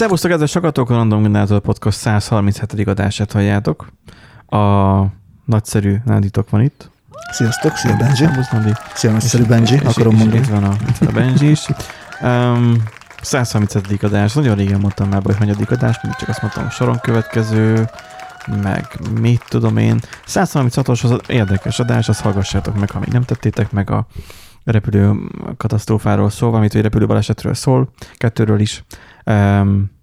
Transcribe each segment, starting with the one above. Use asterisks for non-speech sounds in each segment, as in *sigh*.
Szervusztok, ez a Sakatok Random Generator Podcast 137. adását halljátok. A nagyszerű Náditok van itt. Sziasztok, szia Benji. Szervusz, Nandi. Szia nagyszerű Benji, És- akarom és mondani. Itt van a, itt a Benji is. Um, 137. adás. Nagyon régen mondtam már, hogy hanyadik adás, mindig csak azt mondtam, soron következő, meg mit tudom én. 136-os az érdekes adás, azt hallgassátok meg, ha még nem tettétek meg a repülő katasztrófáról szól, valamit, hogy repülő balesetről szól, kettőről is. Um,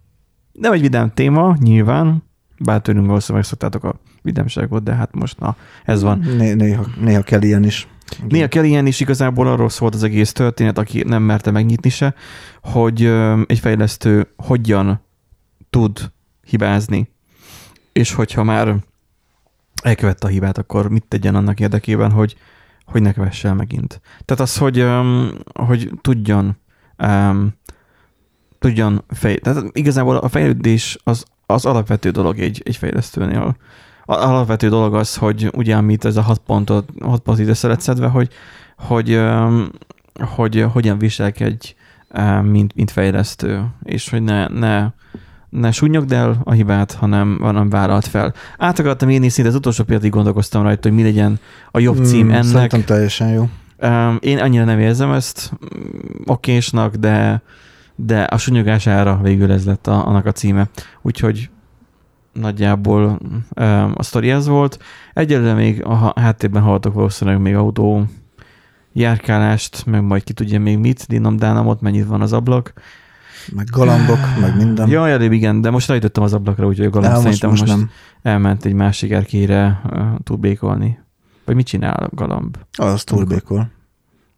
nem egy vidám téma, nyilván, bár tőlünk valószínűleg megszoktátok a vidámságot, de hát most na, ez van. Né- néha, néha kell ilyen is. Néha kell ilyen is, igazából arról szólt az egész történet, aki nem merte megnyitni se, hogy egy fejlesztő hogyan tud hibázni, és hogyha már elkövette a hibát, akkor mit tegyen annak érdekében, hogy, hogy ne kövesse el megint. Tehát az, hogy, hogy tudjon, tudjon fej... Tehát igazából a fejlődés az, az alapvető dolog egy, egy fejlesztőnél. A alapvető dolog az, hogy ugye, amit ez a hat pontot, hat pont ide szedve, hogy, hogy, öm, hogy hogyan viselkedj, mint, mint fejlesztő, és hogy ne, ne, ne sunnyogd el a hibát, hanem, hanem vállalt fel. Át akartam írni szinte az utolsó pillanatig gondolkoztam rajta, hogy mi legyen a jobb cím Mm, ennek. Szerintem teljesen jó. Én annyira nem érzem ezt mm, okésnak, de, de a sunyogására végül ez lett a, annak a címe. Úgyhogy nagyjából um, a sztori ez volt. Egyelőre még a háttérben hallottok valószínűleg még autó járkálást, meg majd ki tudja még mit, dinom dánamot, mennyit van az ablak. Meg galambok, meg minden. Ja, előbb igen, de most rajtottam az ablakra, úgyhogy a galamb Á, most, szerintem most, most, nem. elment egy másik erkére uh, túlbékolni. Vagy mit csinál a galamb? Az turbékol.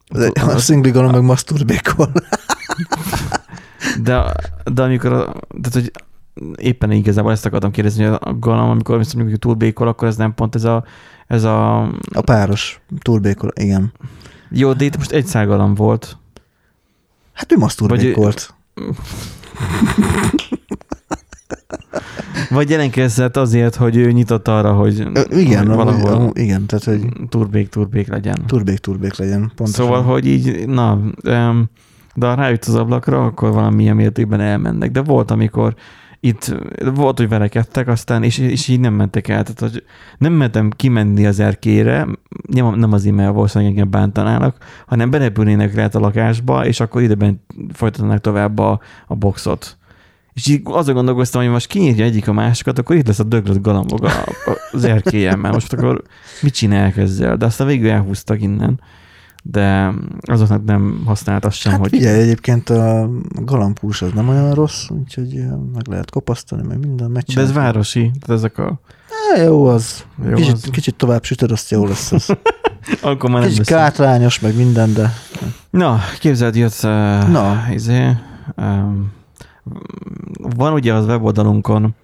Az, Az- a szingli galamb meg maszturbékol. *laughs* De, de amikor, a, tehát, hogy éppen igazából ezt akartam kérdezni, hogy a galamb, amikor azt mondjuk, túlbékol, akkor ez nem pont ez a, ez a A páros turbékol, igen. jó, de itt most egy szálgalamb volt. Hát ő maszturbékolt. Vagy jelenkezett azért, hogy ő nyitott arra, hogy Ö, Igen, hogy valahol. valahol igen, tehát hogy turbék, turbék legyen. turbék-turbék legyen. Pontosan. Szóval, hogy így, na, em, de ha rájut az ablakra, akkor valamilyen mértékben elmennek. De volt, amikor itt volt, hogy verekedtek, aztán, és, és így nem mentek el. Tehát, hogy nem mentem kimenni az erkére, nem, nem az e-mail valószínűleg engem bántanának, hanem berepülnének lehet a lakásba, és akkor ideben folytatnak tovább a, a boxot. És így azon gondolkoztam, hogy most kinyírja egyik a másikat, akkor itt lesz a döglött a, az erkélyemmel. Most akkor mit csinálják ezzel? De aztán végül elhúztak innen. De azoknak nem használt azt sem, Hát hogy figyelj, egyébként a galambhús az nem olyan rossz, úgyhogy meg lehet kopasztani, meg minden de megcsinálni. ez városi, tehát ezek a... Há, jó az. Jó kicsit, az. kicsit tovább sütöd, azt jó lesz az. *laughs* Akkor már nem Kicsit kátrányos, meg minden, de Na, képzeld, jött uh, Na. izé, um, van ugye az weboldalunkon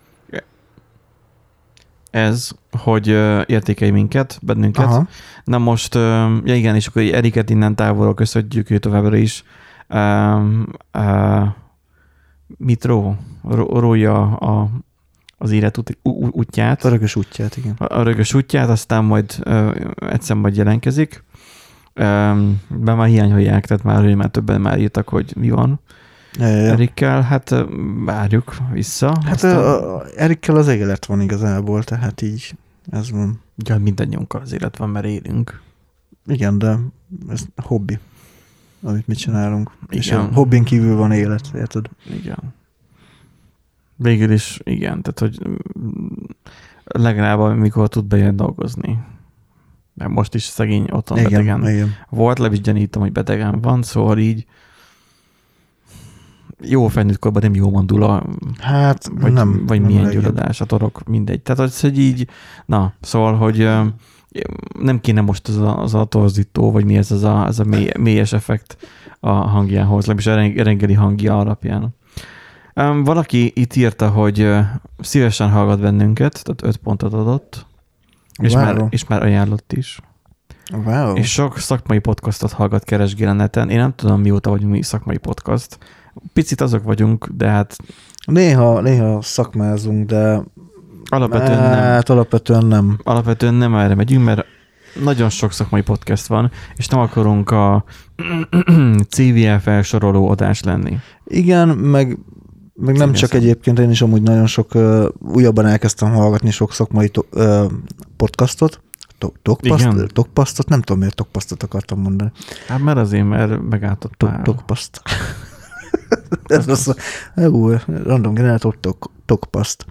ez, hogy uh, értékelj minket, bennünket. aha, Na most, uh, ja igen, és akkor Eriket innen távolról köszönjük, ő továbbra is um, uh, mit ró? Ró- Rója a, az élet út, útját. örökös útját, igen. a a rögös útját, aztán majd ö, egyszer majd jelenkezik. Um, be már hiányolják, tehát már, hogy már többen már írtak, hogy mi van. Erikkel, hát várjuk vissza. Hát aztán, Erikkel az élet van igazából, tehát így ez van. ja, mindannyiunkkal az élet van, mert élünk. Igen, de ez hobbi, amit mi csinálunk. És Igen. a hobbin kívül van élet, érted? Igen. Végül is igen, tehát hogy mm, legalább amikor tud bejön dolgozni. Mert most is szegény otthon Igen, betegen igen. volt, le is gyanítom, hogy betegen van, szóval így jó felnőtt korban nem jó mandula, Hát vagy, nem. vagy nem milyen gyulladás, a torok, mindegy. Tehát az, hogy így, na, szóval, hogy nem kéne most az a, az a torzító, vagy mi ez, az a, ez a mély, mélyes effekt a hangjához, legalábbis a reggeli hangja alapján. Um, valaki itt írta, hogy szívesen hallgat bennünket, tehát öt pontot adott, és, Wow. már, és már ajánlott is. Wow. És sok szakmai podcastot hallgat, keresgél a neten. Én nem tudom, mióta vagyunk mi szakmai podcast. Picit azok vagyunk, de hát Néha, néha szakmázunk, de alapvetően nem. hát alapvetően nem. Alapvetően nem erre megyünk, mert nagyon sok szakmai podcast van, és nem akarunk a *clears throat* CVL felsoroló adás lenni. Igen, meg Meg nem csak Színezem. egyébként, én is amúgy nagyon sok, uh, újabban elkezdtem hallgatni sok szakmai to, uh, podcastot, Tokpaszt, tokpasztot, nem tudom miért tokpasztot akartam mondani. Hát mert azért, mert megálltottál. Tok- Tokpaszt. Ez az ú, random generátor tok, tokpaszt.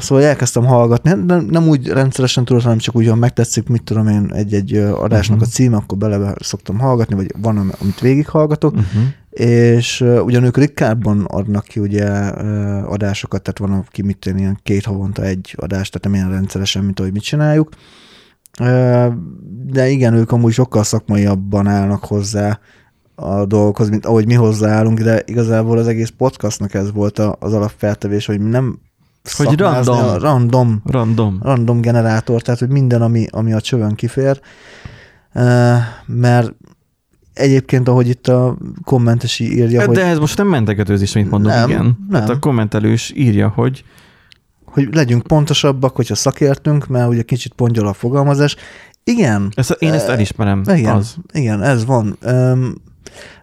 Szóval elkezdtem hallgatni, nem, nem úgy rendszeresen tudod, hanem csak úgy, ha megtetszik, mit tudom én, egy-egy adásnak Mhm. a címe, akkor bele szoktam hallgatni, vagy van, am- amit végighallgatok, Uh-huh. és uh, ugyan ők ritkábban adnak ki ugye adásokat, tehát van, aki mit tudom, ilyen két havonta egy adást, tehát nem ilyen rendszeresen, mint ahogy mit csináljuk. De igen, ők amúgy sokkal szakmaiabban állnak hozzá a dolgokhoz, mint ahogy mi hozzáállunk, de igazából az egész podcastnak ez volt a- az alapfeltevés, hogy nem Hogy random. random, Random. random generátor, tehát hogy minden, ami, ami a csövön kifér, mert egyébként, ahogy itt a kommentesi írja, Ja, hogy De ez most nem mentegetőzés, amit mondom, Nem, igen. nem. Tehát a kommentelős írja, hogy hogy legyünk pontosabbak, hogyha szakértünk, mert ugye kicsit pontyol a fogalmazás. Igen, ezt, én ezt elismerem. igen, Az. igen, ez van.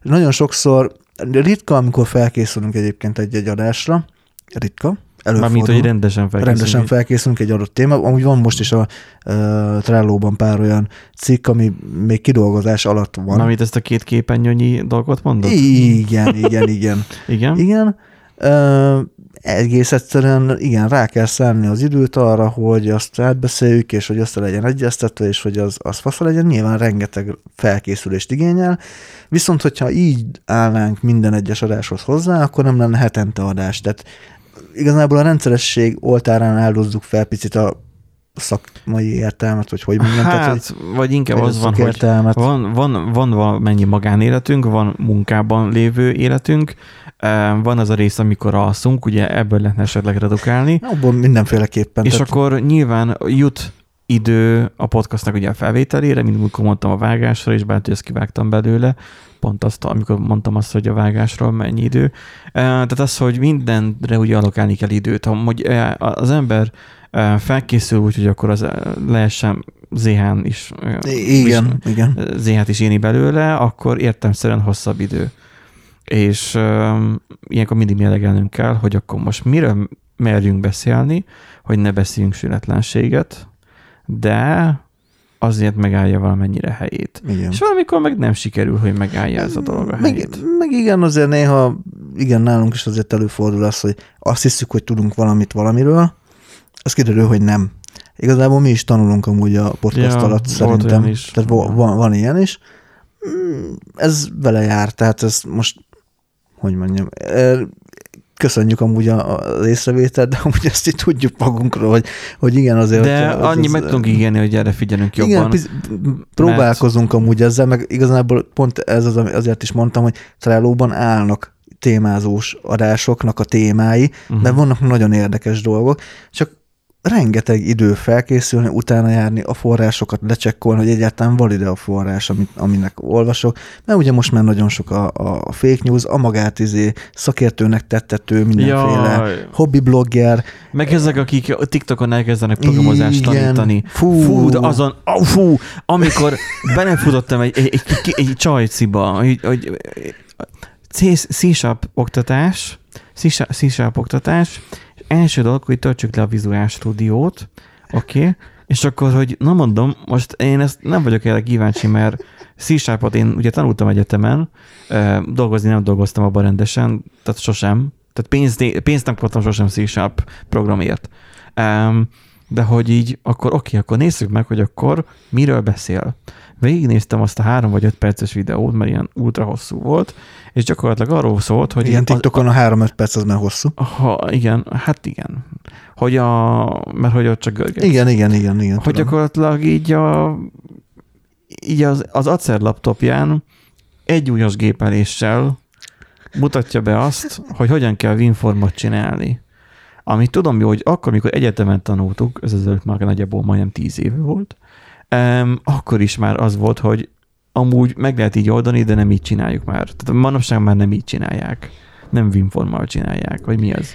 Nagyon sokszor, ritka, amikor felkészülünk egyébként egy-egy adásra, ritka, előfordul. Mármint, hogy rendesen felkészülünk. Rendesen felkészülünk egy adott téma. Amúgy van most is a uh, Trello-ban pár olyan cikk, ami még kidolgozás alatt van. Mármint ezt a két képennyőnyi dolgot mondod? Igen, igen, igen. *laughs* Igen? Igen. Ö, egész egyszerűen igen, rá kell szállni az időt arra, hogy azt átbeszéljük, és hogy össze legyen egyeztetve, és hogy az, az fasza legyen. Nyilván rengeteg felkészülést igényel, viszont hogyha így állnánk minden egyes adáshoz hozzá, akkor nem lenne hetente adás. Tehát igazából a rendszeresség oltárán áldozzuk fel picit a szakmai értelmet, vagy hogy mondjam. tehát, hogy, Hát, vagy inkább az van, hogy van, van, van valamennyi magánéletünk, van munkában lévő életünk, van az a rész, amikor alszunk, ugye ebből lehetne esetleg redukálni, Abból mindenféleképpen. és tehát- akkor nyilván jut idő a podcastnak ugye a felvételére, mint amikor mondtam a vágásra, és bár ezt kivágtam belőle, pont azt, amikor mondtam azt, hogy a vágásról mennyi idő. Eh, Tehát az, hogy mindenre ugye alokálni kell időt. Ha hogy az ember felkészül úgy, hogy akkor az eh, lehessen ZH-n is, igen, igen. ZH-t is írni belőle, akkor értelmszerűen hosszabb idő. És um, ilyenkor mindig mérlegelnünk kell, hogy akkor most miről merjünk beszélni, hogy ne beszéljünk sületlenséget, de azért megállja valamennyire helyét. igen. És valamikor meg nem sikerül, hogy megállja ez a dolog a meg, helyét. meg igen, azért néha, igen, nálunk is azért előfordul az, hogy azt hiszük, hogy tudunk valamit valamiről, az kiderül, hogy nem. Igazából mi is tanulunk amúgy a podcast Ja, alatt szerintem. is. Tehát va- van, van ilyen is. Mm, Ez vele jár, tehát ez most, hogy mondjam, köszönjük amúgy az észrevételt, de amúgy ezt így tudjuk magunkról, hogy, hogy igen, azért... De hogyha az- annyi az- meg tudunk ígérni, hogy erre figyelünk jobban. igen, piz- próbálkozunk amúgy ezzel, meg igazából pont ez az, azért is mondtam, hogy Trello-ban állnak témázós adásoknak a témái, Mhm. uh-huh. mert vannak nagyon érdekes dolgok, csak rengeteg idő felkészülni, utána járni, a forrásokat lecsekkolni, hogy egyáltalán valide a forrás, amit, aminek olvasok, mert ugye most már nagyon sok a, a fake news, a magát izé szakértőnek tettető, mindenféle Jaj. hobby blogger, Meg ezek, akik a TikTokon elkezdenek programozást Igen. tanítani. Fú. fú de azon, oh, fú, amikor belefutottam egy, egy, egy, egy csajciba, hogy, hogy C-sharp oktatás, C-sharp oktatás, első dolog, hogy töltsük le a Visual Studiót, oké, okay? és akkor, hogy na mondom, most én ezt nem vagyok erre kíváncsi, mert C-sharpot én ugye tanultam egyetemen, dolgozni nem dolgoztam abban rendesen, tehát sosem, tehát pénzt, pénzt nem kaptam sosem C-sharp programért. Um, de hogy így, akkor oké, akkor nézzük meg, hogy akkor miről beszél. Végignéztem azt a három vagy öt perces videót, mert ilyen ultra hosszú volt, és gyakorlatilag arról szólt, hogy... igen, az- TikTokon a 3-5 perc az már hosszú. Ha, igen, hát igen. Hogy a, mert hogy ott csak görget. Igen, igen, igen, igen. Hogy tudom. gyakorlatilag így, a, így az, az Acer laptopján egy újas gépeléssel mutatja be azt, hogy hogyan kell WinFormot csinálni. Amit tudom hogy akkor, amikor egyetemen tanultuk, ez ezelőtt már nagyjából majdnem tíz éve volt, um, akkor is már az volt, hogy amúgy meg lehet így oldani, de nem így csináljuk már. Tehát manapság már nem így csinálják. Nem WinFormal csinálják, vagy mi az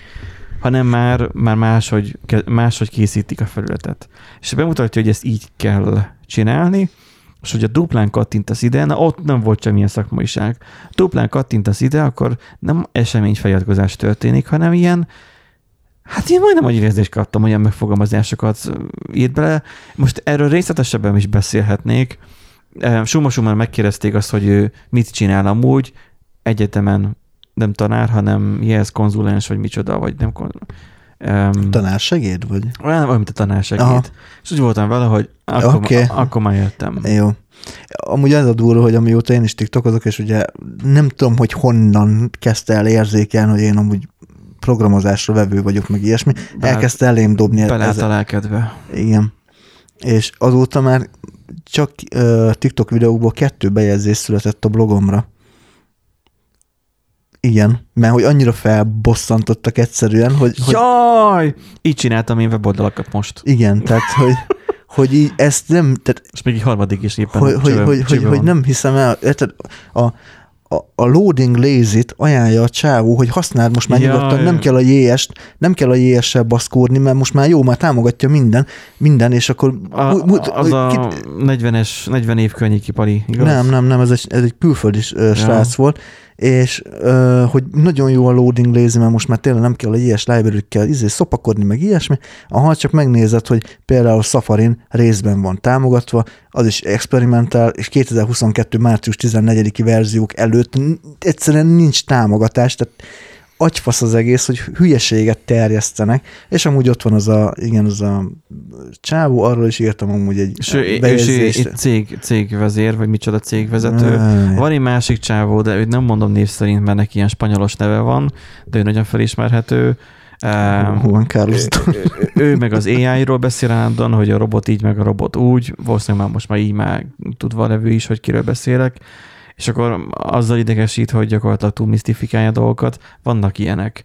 hanem már, már máshogy, máshogy készítik a felületet. És bemutatja, hogy ezt így kell csinálni, és hogyha duplán kattintasz ide, na ott nem volt semmilyen szakmaiság. Duplán kattintasz ide, akkor nem eseményfeliratkozás történik, hanem ilyen, hát én majdnem annyi érzést kaptam, olyan megfogalmazásokat írt bele. Most erről részletesebben is beszélhetnék. Schumann megkérdezték azt, hogy ő mit csinál amúgy, egyetemen nem tanár, hanem jelz konzulens, vagy micsoda, vagy nem konzulens. Um, tanársegéd, vagy? Olyan, olyan, mint a tanársegéd. Aha. És úgy voltam vele, hogy akkor, okay. akkor már jöttem. Jó. Amúgy az a durva, hogy amióta én is tiktokozok, és ugye nem tudom, hogy honnan kezdte el érzékelni, hogy én amúgy programozásra vevő vagyok, meg ilyesmi, Be, elkezdte elém dobni. Belállt a lelkedbe. Igen. És azóta már csak uh, TikTok videókból kettő bejegyzés született a blogomra. Igen, mert hogy annyira felbosszantottak egyszerűen, hogy... Jaj! Hogy... Így csináltam én weboldalakat most. Igen, tehát, hogy, hogy így ezt nem... Tehát, És még egy harmadik is éppen hogy, csöve, hogy, hogy, hogy, nem hiszem el, tehát a, a, loading lazy-t ajánlja a csávó, hogy használd most már ja, nyugodtan, ja. nem kell a JS-t, nem kell a JS-sel baszkódni, mert most már jó, már támogatja minden, minden, és akkor... A, az a kit, 40-es, 40 év környéki igaz? Nem, nem, nem, ez egy, ez egy külföldi ja. srác volt, és uh, hogy nagyon jó a loading lazy, mert most már tényleg nem kell a ilyes library-kkel izé, szopakodni, meg ilyesmi, ha csak megnézed, hogy például Safarin részben van támogatva, az is experimentál, és 2022. március 14-i verziók előtt egyszerűen nincs támogatás, tehát agyfasz az egész, hogy hülyeséget terjesztenek, és amúgy ott van az a, igen, az a csávó, arról is írtam amúgy egy és ő, egy cég, cégvezér, vagy micsoda cégvezető. Van egy másik csávó, de őt nem mondom név szerint, mert neki ilyen spanyolos neve van, de ő nagyon felismerhető. Juan Carlos. Ő, ő, ő meg az AI-ról beszél állandóan, hogy a robot így, meg a robot úgy. Valószínűleg már most már így már tudva levő is, hogy kiről beszélek és akkor azzal idegesít, hogy gyakorlatilag túl misztifikálja dolgokat. Vannak ilyenek.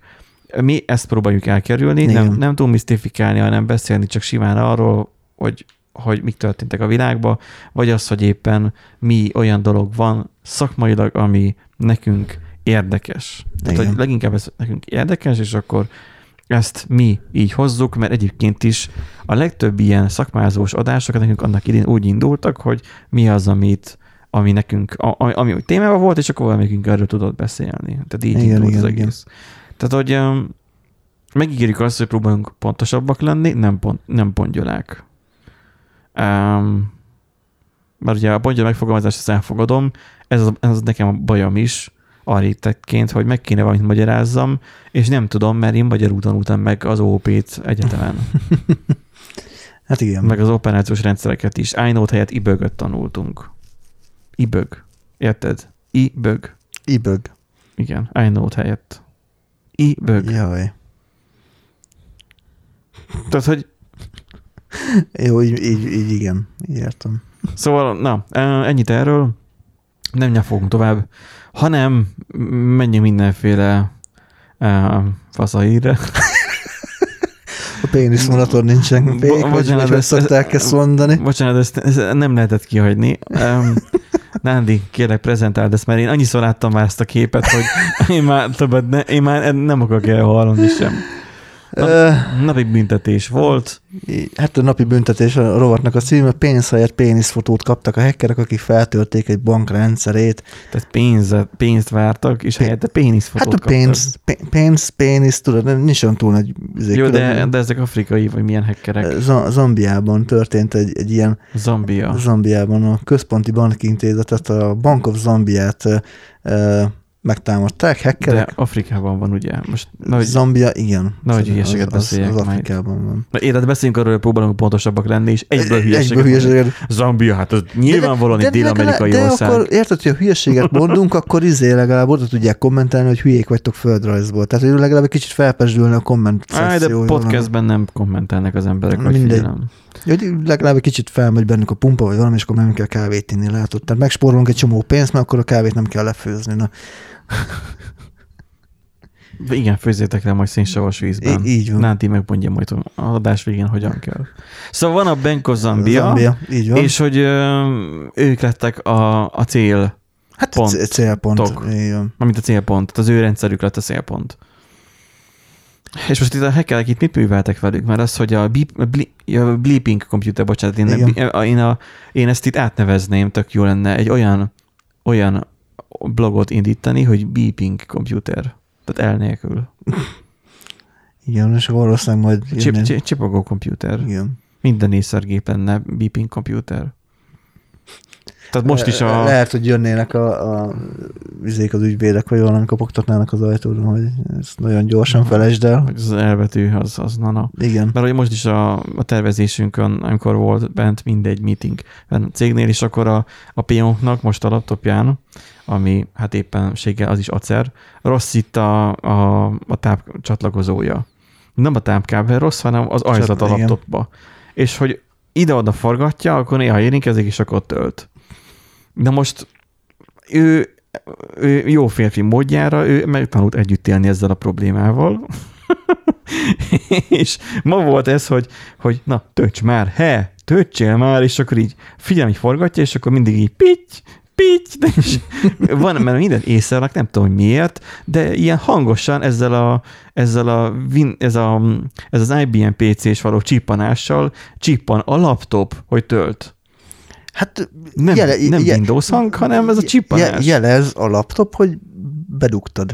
Mi ezt próbáljuk elkerülni, nem, nem túl misztifikálni, hanem beszélni csak simán arról, hogy, hogy mik történtek a világban, vagy az, hogy éppen mi olyan dolog van szakmailag, ami nekünk érdekes. Igen. Tehát, hogy leginkább ez nekünk érdekes, és akkor ezt mi így hozzuk, mert egyébként is a legtöbb ilyen szakmázós adások nekünk annak idén úgy indultak, hogy mi az, amit ami nekünk, ami, ami témában volt, és akkor valamikünk erről tudott beszélni. Tehát így igen, indult igen, az egész. Igen. Tehát, hogy um, megígérjük azt, hogy próbálunk pontosabbak lenni, nem, pont, nem pongyolák. Um, mert ugye a pongyol megfogalmazást ezt elfogadom, ez az, ez az nekem a bajom is, architektként, hogy meg kéne valamit magyarázzam, és nem tudom, mert én magyarul tanultam meg az OP-t egyetemen. *laughs* hát igen. Meg az operációs rendszereket is. iNote helyett ibögöt tanultunk. Ibög. Érted? Ibög. Ibög. Igen, iNote helyett. Ibög. Jaj. Tehát, hogy... Jó, így, így, így igen, így értem. Szóval, na, ennyit erről. Nem nyafogunk tovább, hanem menjünk mindenféle uh, faszahírre. A péniszvonaton nincsen pék, vagy ezt szokták ezt mondani. Bocsánat, ezt, ezt nem lehetett kihagyni. Nándi, kérlek, prezentáld ezt, mert én annyiszor láttam már ezt a képet, hogy én már többet ne, én már nem akarok elhallani sem. Nap, napi büntetés volt. Hát a napi büntetés a rovatnak a címe, pénz helyett péniszfotót kaptak a hackerek, akik feltörték egy bank rendszerét. Tehát pénz, pénzt vártak, és helyette péniszfotót Hát a pénz, kaptak. pénz, pénisz, tudod, nincs olyan túl nagy... Jó, de, de ezek afrikai, vagy milyen hackerek? Zambiában történt egy, egy ilyen... Zambia. Zambiában a központi bankintézetet, a Bank of Zambiát megtámadták, hackerek. De Afrikában van, ugye? Most, nagy, Zambia, igen. Nagy hülyeséget beszéljek az, az Afrikában van. Na, érted, beszéljünk arról, hogy próbálunk pontosabbak lenni, és egyből hülyeséget. Egyből hülyeséget. Zambia, hát az nyilvánvalóan egy dél-amerikai de ország. De akkor érted, hogy a hülyeséget mondunk, akkor izé legalább oda tudják kommentálni, hogy hülyék vagytok földrajzból. Tehát, hogy legalább egy kicsit felpesdülne a komment Á, de podcastben nem kommentelnek az emberek, hogy Mindegy. Hogy legalább egy kicsit felmegy bennük a pumpa, vagy valami, és akkor nem kell kávét inni, látod. Tehát megspórolunk egy csomó pénzt, mert akkor a kávét nem kell lefőzni. Na. Igen, főzzétek le majd szénsavas vízben. I- így van. Náti megmondja majd az adás végén, hogyan kell. Szóval van a Benko Zambia, Zambia így van. és hogy ö, ők lettek a, a cél Hát pont, célpont. Igen. Amint a célpont. Az ő rendszerük lett a célpont. És most itt a hackerek itt mit műveltek velük? Mert az, hogy a, beep, a, ble, a bleeping computer, bocsánat, én, a, én, a, én ezt itt átnevezném, tök jó lenne egy olyan, olyan blogot indítani, hogy beeping computer. Tehát el nélkül. Igen, és valószínűleg majd Csip, csipogó computer. Igen. Minden észszergép lenne beeping computer. Tehát most is a... Lehet, hogy jönnének a, a vizék az ügyvédek, vagy valami kopogtatnának az ajtódon, hogy ezt nagyon gyorsan felejtsd el. hogy az elbetű, az, az nana. Igen. Mert hogy most is a, a tervezésünkön, amikor volt bent mindegy meeting bent a cégnél, és akkor a, a piónknak most a laptopján, ami hát éppenséggel az is acer, rossz itt a, a, a táp csatlakozója. Nem a tápkábel rossz, hanem az ajzat a laptopba. És hogy ide-oda forgatja, akkor néha érintkezik, és akkor tölt. De most ő, ő jó férfi módjára, ő megtanult együtt élni ezzel a problémával. *laughs* és ma volt ez, hogy, hogy na, tölts már, he, töltsél már, és akkor így figyelem, hogy forgatja, és akkor mindig így pitty, pitty, de és *laughs* van, mert minden észrelek, nem tudom, hogy miért, de ilyen hangosan ezzel a, ezzel a, ez, a ez az IBM PC-s való csippanással csippan a laptop, hogy tölt. Hát Nem, jele, nem je- Windows hang, hanem ez a csippanás. je- jelez a laptop, hogy bedugtad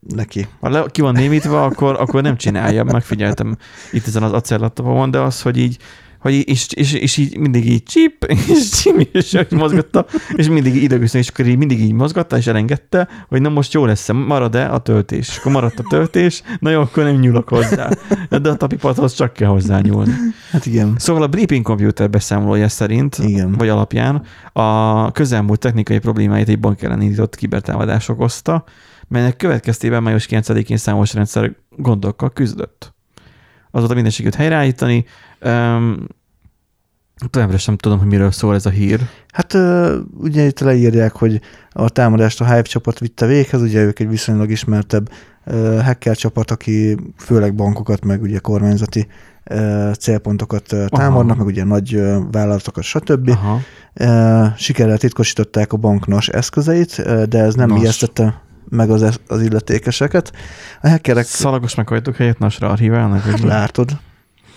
neki. Ha le, ki van némítva, akkor, akkor nem csinálja. Megfigyeltem itt ezen az acellaptopon, de az, hogy így, hogy és, és, és, így mindig így csip, *laughs* és csip, és így mozgatta, és mindig idegősen, és akkor így mindig így mozgatta, és elengedte, hogy na most jó lesz, marad-e a töltés. És akkor maradt a töltés, na jó, akkor nem nyúlok hozzá. De a tapipathoz csak kell hozzá nyúlni. Hát igen. Szóval a Bleeping Computer beszámolója szerint, Igen. vagy alapján a közelmúlt technikai problémáit egy bank ellen indított kibertámadás okozta, melynek következtében május 9-én számos rendszer gondokkal küzdött. Azóta minden sikerült helyreállítani. Um, továbbra sem tudom, hogy miről szól ez a hír. Hát ugye itt leírják, hogy a támadást a Hive csapat vitte véghez, ugye ők egy viszonylag ismertebb hacker csapat, aki főleg bankokat, meg ugye kormányzati célpontokat támadnak, meg ugye nagy vállalatokat, stb. Aha. Sikerrel titkosították a bank NAS eszközeit, de ez nem Nos. ijesztette meg az, az illetékeseket. A hackerek, Szalagos meghajtók helyett nasra archiválnak, hát látod,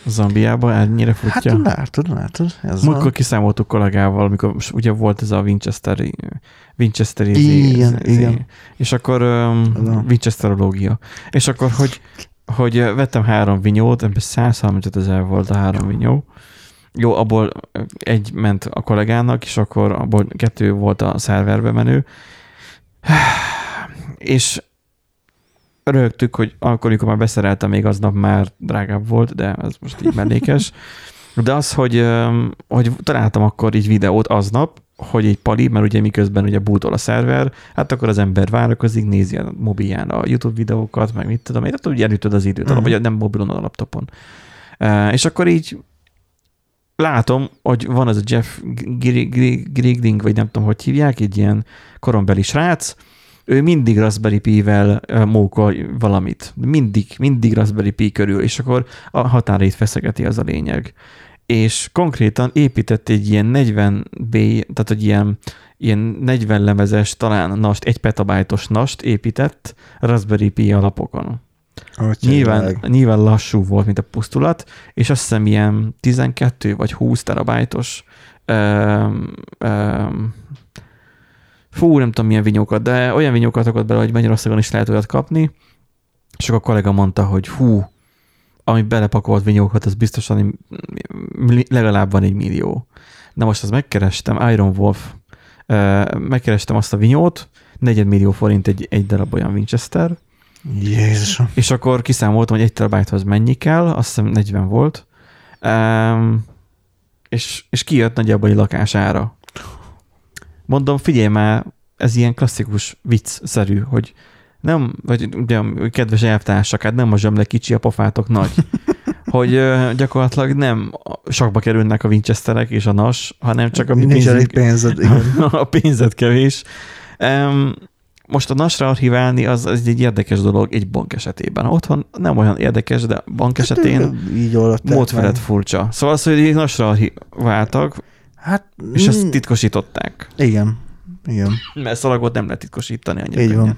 Zambiába ennyire hát futja. látod, látod. Ez Múltkor van. kiszámoltuk kollégával, amikor ugye volt ez a Winchester Winchester Igen, igen. és akkor um, a- Winchesterológia. És akkor, hogy, hogy vettem három vinyót, ebből 135 ezer volt a három vinyó. Jó, abból egy ment a kollégának, és akkor abból kettő volt a szerverbe menő. *sighs* És rögtük, hogy akkor, amikor már beszereltem, még aznap már drágább volt, de ez most így mellékes. De az, hogy, hogy találtam akkor így videót aznap, hogy egy pali, mert ugye miközben ugye bútol a szerver, hát akkor az ember várakozik, nézi a mobilján a YouTube videókat, meg mit tudom én, ugye elütöd az időt, Mhm. uh-huh. vagy nem mobilon, a laptopon. E, és akkor így látom, hogy van ez a Jeff Gri- Gri- Grigding, vagy nem tudom, hogy hívják, egy ilyen korombeli srác, ő mindig Raspberry Pi-vel mókol valamit. Mindig, mindig Raspberry Pi körül, és akkor a határét feszegeti az a lényeg. És konkrétan épített egy ilyen 40B, tehát egy ilyen, ilyen 40 lemezes, talán nast, egy petabájtos nast épített Raspberry Pi alapokon. Atya Nyilván, világ. nyilván lassú volt, mint a pusztulat, és azt hiszem ilyen 12 vagy 20 terabájtos öm, öm, fú, nem tudom milyen vinyókat, de olyan vinyókat rakott bele, hogy Magyarországon is lehet olyat kapni, és akkor a kollega mondta, hogy hú, ami belepakolt vinyókat, az biztosan legalább van egy millió. Na most azt megkerestem, Iron Wolf, megkerestem azt a vinyót, negyedmillió forint egy, egy darab olyan Winchester, Jézusom. és akkor kiszámoltam, hogy egy terabájthoz mennyi kell, azt hiszem 40 volt, um, és, és kijött nagyjából egy lakására. Mondom, figyelj már, ez ilyen klasszikus vicc-szerű, hogy nem, vagy ugye, kedves elvtársak, hát nem a zsömle kicsi, a pofátok nagy. *laughs* hogy ö, gyakorlatilag nem sokba kerülnek a Winchesterek és a NAS, hanem csak a Nincs pénzünk, pénzed, igen. *laughs* a pénzed kevés. Um, most a NAS-ra archiválni az, az egy érdekes dolog egy bank esetében. Otthon nem olyan érdekes, de bank esetén Hát, így oldották mód felett meg. furcsa. Szóval az, hogy egy NAS-ra archiváltak, Hát, és ezt mm, titkosították. Igen, igen. *laughs* Mert szalagot nem lehet titkosítani annyira Így van.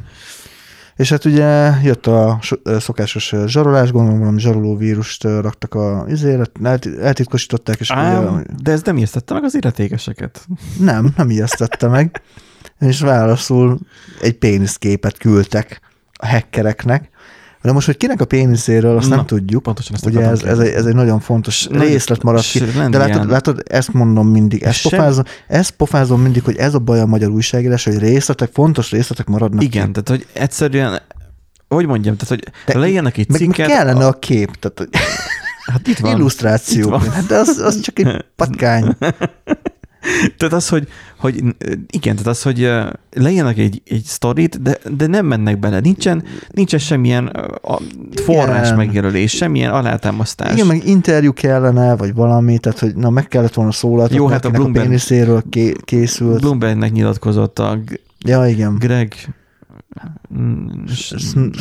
És hát ugye jött a so- szokásos zsarolás, gondolom valami zsaroló vírust raktak a izére, elt- eltitkosították, és Ám, ugye, de ez nem ijesztette meg az illetékeseket. nem, nem ijesztette meg, *laughs* és válaszul egy péniszképet küldtek a hackereknek. De most, hogy kinek a péniszéről, azt Na, nem tudjuk. Pontosan ezt Ugye ez, ez, egy, ez egy nagyon fontos Nagy- részlet maradt ki. De látod, ilyen- látod, ezt mondom mindig, ezt Sem- pofázom, ezt pofázom mindig, hogy ez a baj a magyar újságírás, hogy részletek, fontos részletek maradnak Igen, ki. tehát hogy egyszerűen, hogy mondjam, tehát hogy De- leírnak egy cikket, kellene a kép, tehát hogy *laughs* hát itt van. illusztráció. Itt van. Hát de az, az csak egy *laughs* patkány. Tehát az, hogy, hogy igen, tehát az, hogy leírnak egy, egy sztorit, de, de nem mennek bele. Nincsen, nincsen semmilyen a forrás Igen. megjelölés, semmilyen alátámasztás. Igen, meg interjú kellene, vagy valami, tehát hogy na meg kellett volna szólaltatni, Jó, hát a a Bloomberg- péniszéről ké- készült. Bloombergnek nyilatkozott a Ja, igen. Greg mm, sn-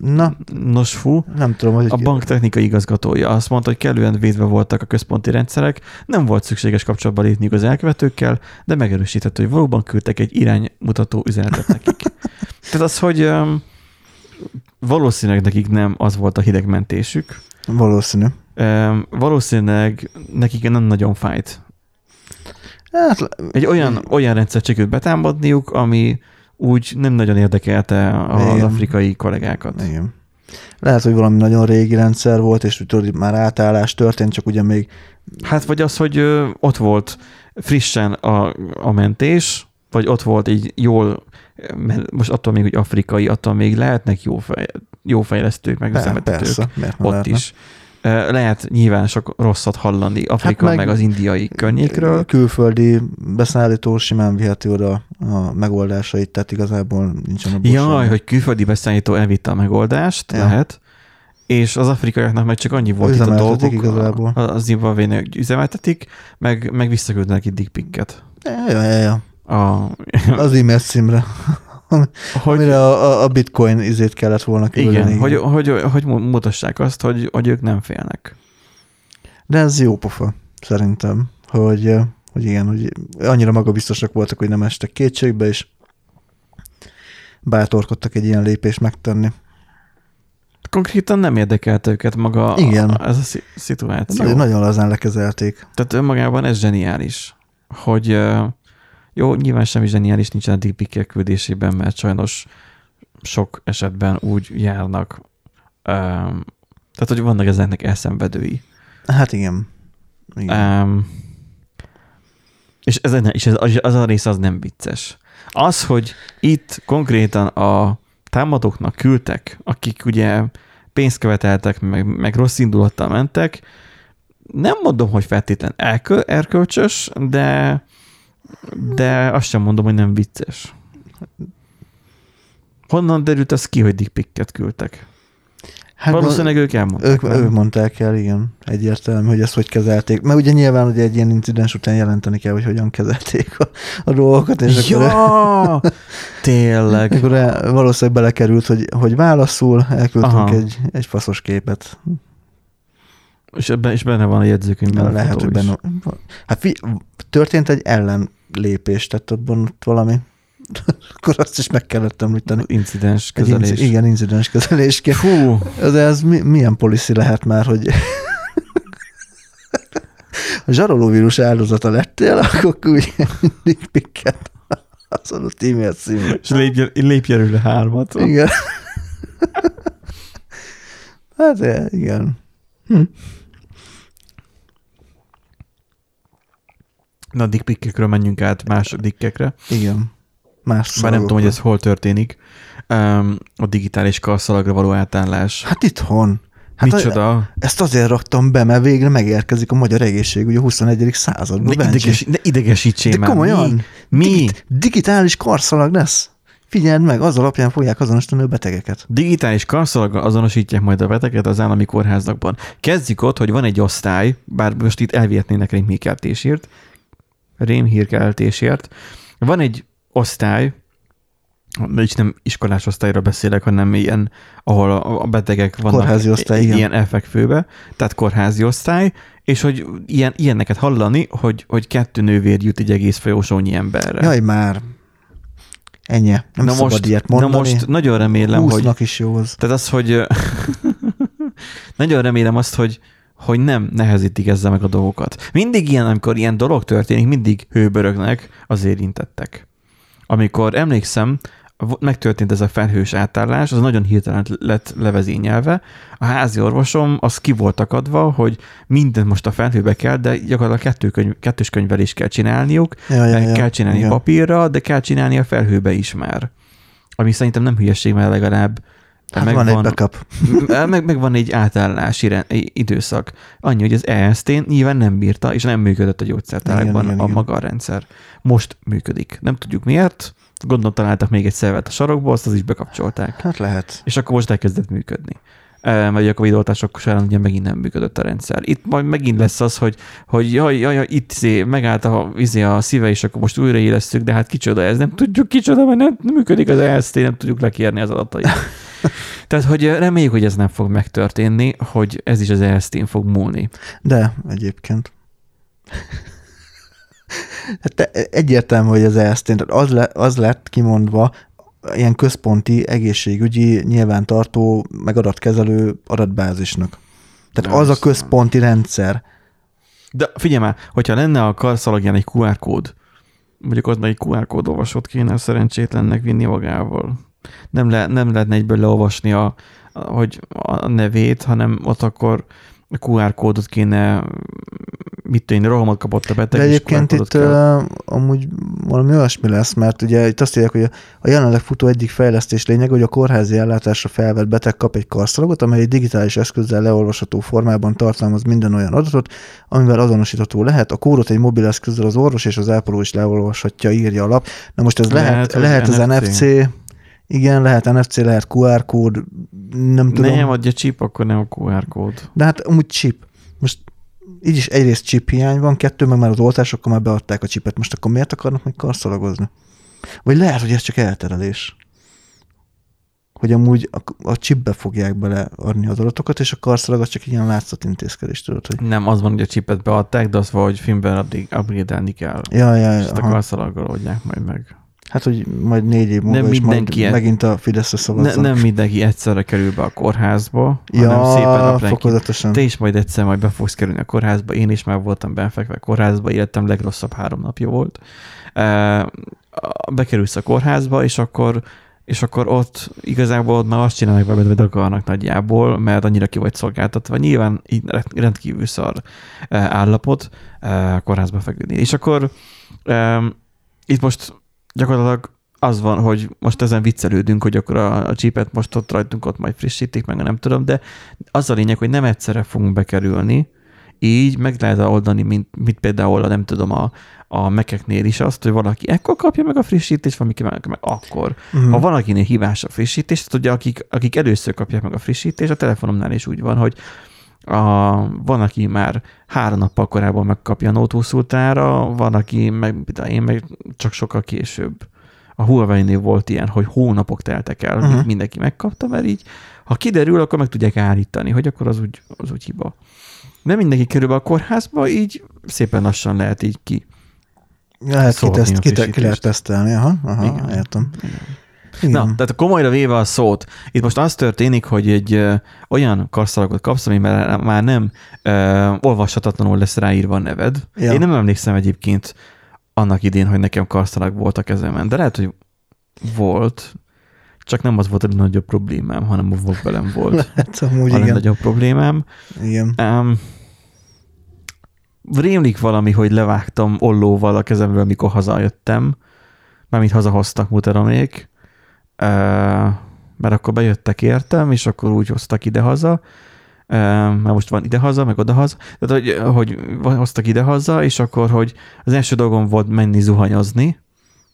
Na, Nosfu, nem tudom, hogy a bank technikai igazgatója azt mondta, hogy kellően védve voltak a központi rendszerek, nem volt szükséges kapcsolatba lépniük az elkövetőkkel, de megerősítette, hogy valóban küldtek egy iránymutató üzenetet nekik. *laughs* Tehát az, hogy um, valószínűleg nekik nem az volt a hidegmentésük, valószínű. um, valószínűleg nekik nem nagyon fájt. Hát, Egy olyan, olyan rendszert sikerült betámadniuk, ami úgy nem nagyon érdekelte az Igen. afrikai kollégákat. igen. Lehet, hogy valami nagyon régi rendszer volt, és tudod, már átállás történt, csak ugye még Hát vagy az, hogy ott volt frissen a, a mentés, vagy ott volt így jól, mert most attól még, hogy afrikai, attól még lehetnek jó, fej, jó fejlesztők, meg üzemeltetők persze, miért ott lehetne? is. Lehet nyilván sok rosszat hallani Afrika, Hát meg, meg- az indiai környékről. Külföldi beszállító simán viheti oda a megoldásait, tehát igazából nincsen a Jaj, hogy külföldi beszállító elvitte a megoldást, Ja. lehet, és az afrikaiaknak meg csak annyi volt itt a dolgok, igazából. az zimbabvének üzemeltetik, meg, meg visszaküldnek neki dick pic-et. Ja, ja, ja, ja. A, Az e-mail címre, *laughs* hogy, amire a, a, bitcoin izét kellett volna küldeni. igen, hogy, hogy, hogy mutassák azt, hogy, hogy ők nem félnek. De ez jó pofa, szerintem, hogy, eh, hogy igen, hogy annyira magabiztosak voltak, hogy nem estek kétségbe, és bátorkodtak egy ilyen lépést megtenni. Konkrétan nem érdekelte őket maga Igen. A, ez a szi- szituáció. Nagyon, nagyon lazán lekezelték. Tehát önmagában ez zseniális, hogy ö, jó, nyilván semmi zseniális nincsen a dick küldésében, mert sajnos sok esetben úgy járnak, um, tehát hogy vannak ezeknek elszenvedői. Hát igen. igen. Um, és ez, és ez, az- az a rész az nem vicces. Az, hogy itt konkrétan a támadóknak küldtek, akik ugye pénzt követeltek, meg, meg rossz indulattal mentek, nem mondom, hogy feltétlen elkö, erkölcsös, de, de azt sem mondom, hogy nem vicces. Honnan derült az ki, hogy dick pic-et küldtek? Hát Valószínűleg ők elmondták. Ők, nem? ők mondták el, igen, egyértelmű, hogy ezt hogy kezelték. Mert ugye nyilván hogy egy ilyen incidens után jelenteni kell, hogy hogyan kezelték a, a dolgokat, és akkor, Ja, *laughs* tényleg. akkor el- valószínűleg belekerült, hogy, hogy válaszul, elküldtünk Aha. egy, egy faszos képet. És, ebben, és benne van a jegyzőkönyvben a Lehet, hogy is. benne... Hát fi, történt egy ellenlépés, tehát abban ott valami, *laughs* akkor azt is meg kellett említeni. Incidens Egy kezelés. inci- igen, incidens kezelésként. Fú, De ez mi, milyen policy lehet már, hogy a zsarolóvírus áldozata lettél, akkor úgy mindig pikket az adott e-mail címre. és lépj, lépj előre hármat. Igen. *laughs* Hát igen. Hm. Na, dick pic-ekről menjünk át más dickekre. Igen. Más Bár nem tudom, hogy ez hol történik. Um, a digitális karszalagra való átállás. Hát itthon. Hát Micsoda? Ezt azért raktam be, mert végre megérkezik a magyar egészségügy a 21. században. Ne, Benji. ideges, ne idegesítsél De komolyan? Mi? Mi? Digit- digitális karszalag lesz. Figyeld meg, az alapján fogják azonosítani a betegeket. Digitális karszalaggal azonosítják majd a beteget az állami kórházakban. Kezdjük ott, hogy van egy osztály, bár most itt elvihetnének rémhírkeltésért, rémhírkeltésért. Van egy osztály, de is nem iskolás osztályra beszélek, hanem ilyen, ahol a betegek vannak Kórházi osztály, i- igen. ilyen elfekvőbe, tehát kórházi osztály, és hogy ilyen, ilyeneket hallani, hogy, hogy kettő nővér jut egy egész folyosónyi emberre. Jaj már. Ennyi. Nem na szabad most, ilyet na mondani. most nagyon remélem, hogy... 20-nak is jó az. Tehát az, hogy *laughs* nagyon remélem azt, hogy, hogy nem nehezítik ezzel meg a dolgokat. Mindig ilyen, amikor ilyen dolog történik, mindig hőbörögnek az érintettek. Amikor emlékszem, megtörtént ez a felhős átállás, az nagyon hirtelen lett levezényelve. A házi orvosom az ki volt akadva, hogy mindent most a felhőbe kell, de gyakorlatilag kettő könyv, kettős könyvelést kell csinálniuk, Ja, ja, ja. kell csinálni Igen. papírra, de kell csinálni a felhőbe is már. Ami szerintem nem hülyeség, mert legalább Hát van egy backup. meg, meg van egy *laughs* átállási re- időszak. Annyi, hogy az EST-n nyilván nem bírta, és nem működött a gyógyszertárakban Igen, igen, a igen. maga a rendszer. Most működik. Nem tudjuk miért. Gondolom találtak még egy szervet a sarokból, azt az is bekapcsolták. Hát lehet. És akkor most elkezdett működni. E, Mert a videótások során ugye megint nem működött a rendszer. Itt majd megint lesz az, hogy, hogy jaj, jaj, jaj itt izé, megállt a, izé a szíve, és akkor most újraélesztjük, de hát kicsoda ez, nem tudjuk kicsoda, mert nem, nem működik az EST, nem tudjuk lekérni az adatait. *laughs* Tehát, hogy reméljük, hogy ez nem fog megtörténni, hogy ez is az EST-n fog múlni. De egyébként. Hát te- egyértelmű, hogy az ESZT, tehát az, le, az lett kimondva ilyen központi egészségügyi nyilvántartó, meg adatkezelő adatbázisnak. Tehát az a központi rendszer. De figyelj már, hogyha lenne a karszalagján egy QR kód, mondjuk meg egy QR kód olvasót kéne a szerencsétlennek vinni magával. Nem, le, nem lehetne egyből leolvasni a, a, hogy a nevét, hanem ott akkor QR kódot kéne, mit tudni, rohamot kapott a beteg, De egyébként itt kell. amúgy valami olyasmi lesz, mert ugye itt azt írják, hogy a, jelenleg futó egyik fejlesztés lényeg, hogy a kórházi ellátásra felvett beteg kap egy karszalagot, amely egy digitális eszközzel leolvasható formában tartalmaz minden olyan adatot, amivel azonosítható lehet. A kódot egy mobil eszközzel az orvos és az ápoló is leolvashatja, írja a lap. Na most ez lehet, Lehet, lehet, az NFC. NFC, igen, lehet NFC, lehet QR kód, nem tudom. Nem, adja chip, akkor nem a QR kód. De hát amúgy chip. Most így is egyrészt chip hiány van, kettő meg már az oltásokkal már beadták a chipet. Most akkor miért akarnak még karszalagozni? Vagy lehet, hogy ez csak elterelés. Hogy amúgy a, a chipbe fogják beleadni az adatokat, és a karszalag az csak ilyen látszat intézkedés, tudod, hogy Nem, az van, hogy a chipet beadták, de azt valahogy filmben addig upgrade kell. ja, ja, És ezt a aha. karszalaggal oldják majd meg. Hát, hogy majd négy év múlva Nem is majd mindenki ilyen. megint a Fideszre Ne, szavazzanak. nem mindenki egyszerre kerül be a kórházba, ja, hanem szépen apránként. fokozatosan. Te is majd egyszer majd be fogsz kerülni a kórházba, én is már voltam benfekve a kórházba, életem legrosszabb három napja volt. Bekerülsz a kórházba, és akkor és akkor ott igazából ott már azt csinálnak veled, hogy akarnak nagyjából, mert annyira ki vagy szolgáltatva. Nyilván így rendkívül szar állapot a kórházba feküdni. És akkor itt most gyakorlatilag az van, hogy most ezen viccelődünk, hogy akkor a, a chipet most ott rajtunk ott majd frissítik, meg nem tudom, de az a lényeg, hogy nem egyszerre fogunk bekerülni, így meg lehet oldani, mint, mint például a, nem tudom, a, a mekeknél is azt, hogy valaki ekkor kapja meg a frissítést, valaki meg, meg akkor. Mm. Ha valakinél hívás a frissítés, tehát ugye akik, akik először kapják meg a frissítést, a telefonomnál is úgy van, hogy a, van, aki már három nappal korábban megkapja a Note 20 Ultra-ra, van, aki meg, de én meg csak sokkal később. A Huawei-nél volt ilyen, hogy hónapok teltek el, uh-huh. mindenki megkapta, mert így, ha kiderül, akkor meg tudják állítani, hogy akkor az úgy, az úgy hiba. Nem mindenki kerül a kórházba, így szépen lassan lehet így ki. Lehet ki, szórni teszt, a ki, lehet tesztelni, aha, aha Igen. értem. Igen. Igen. Na, tehát komolyra véve a szót, itt most az történik, hogy egy ö, olyan karszalagot kapsz, ami már, már nem ö, olvashatatlanul lesz ráírva a neved. Ja. Én nem emlékszem egyébként annak idén, hogy nekem karszalag volt a kezemen, de lehet, hogy volt, csak nem az volt a nagyobb problémám, hanem a volt velem volt Lehet, *laughs* amúgy a igen. nagyobb problémám. igen. Um, rémlik valami, hogy levágtam ollóval a kezemről, amikor hazajöttem, mármint hazahoztak mutaromék, mert akkor bejöttek értem, és akkor úgy hoztak ide-haza, mert most van ide-haza, meg oda-haza, tehát hogy, hogy hoztak ide-haza, és akkor, hogy az első dolgom volt menni zuhanyozni,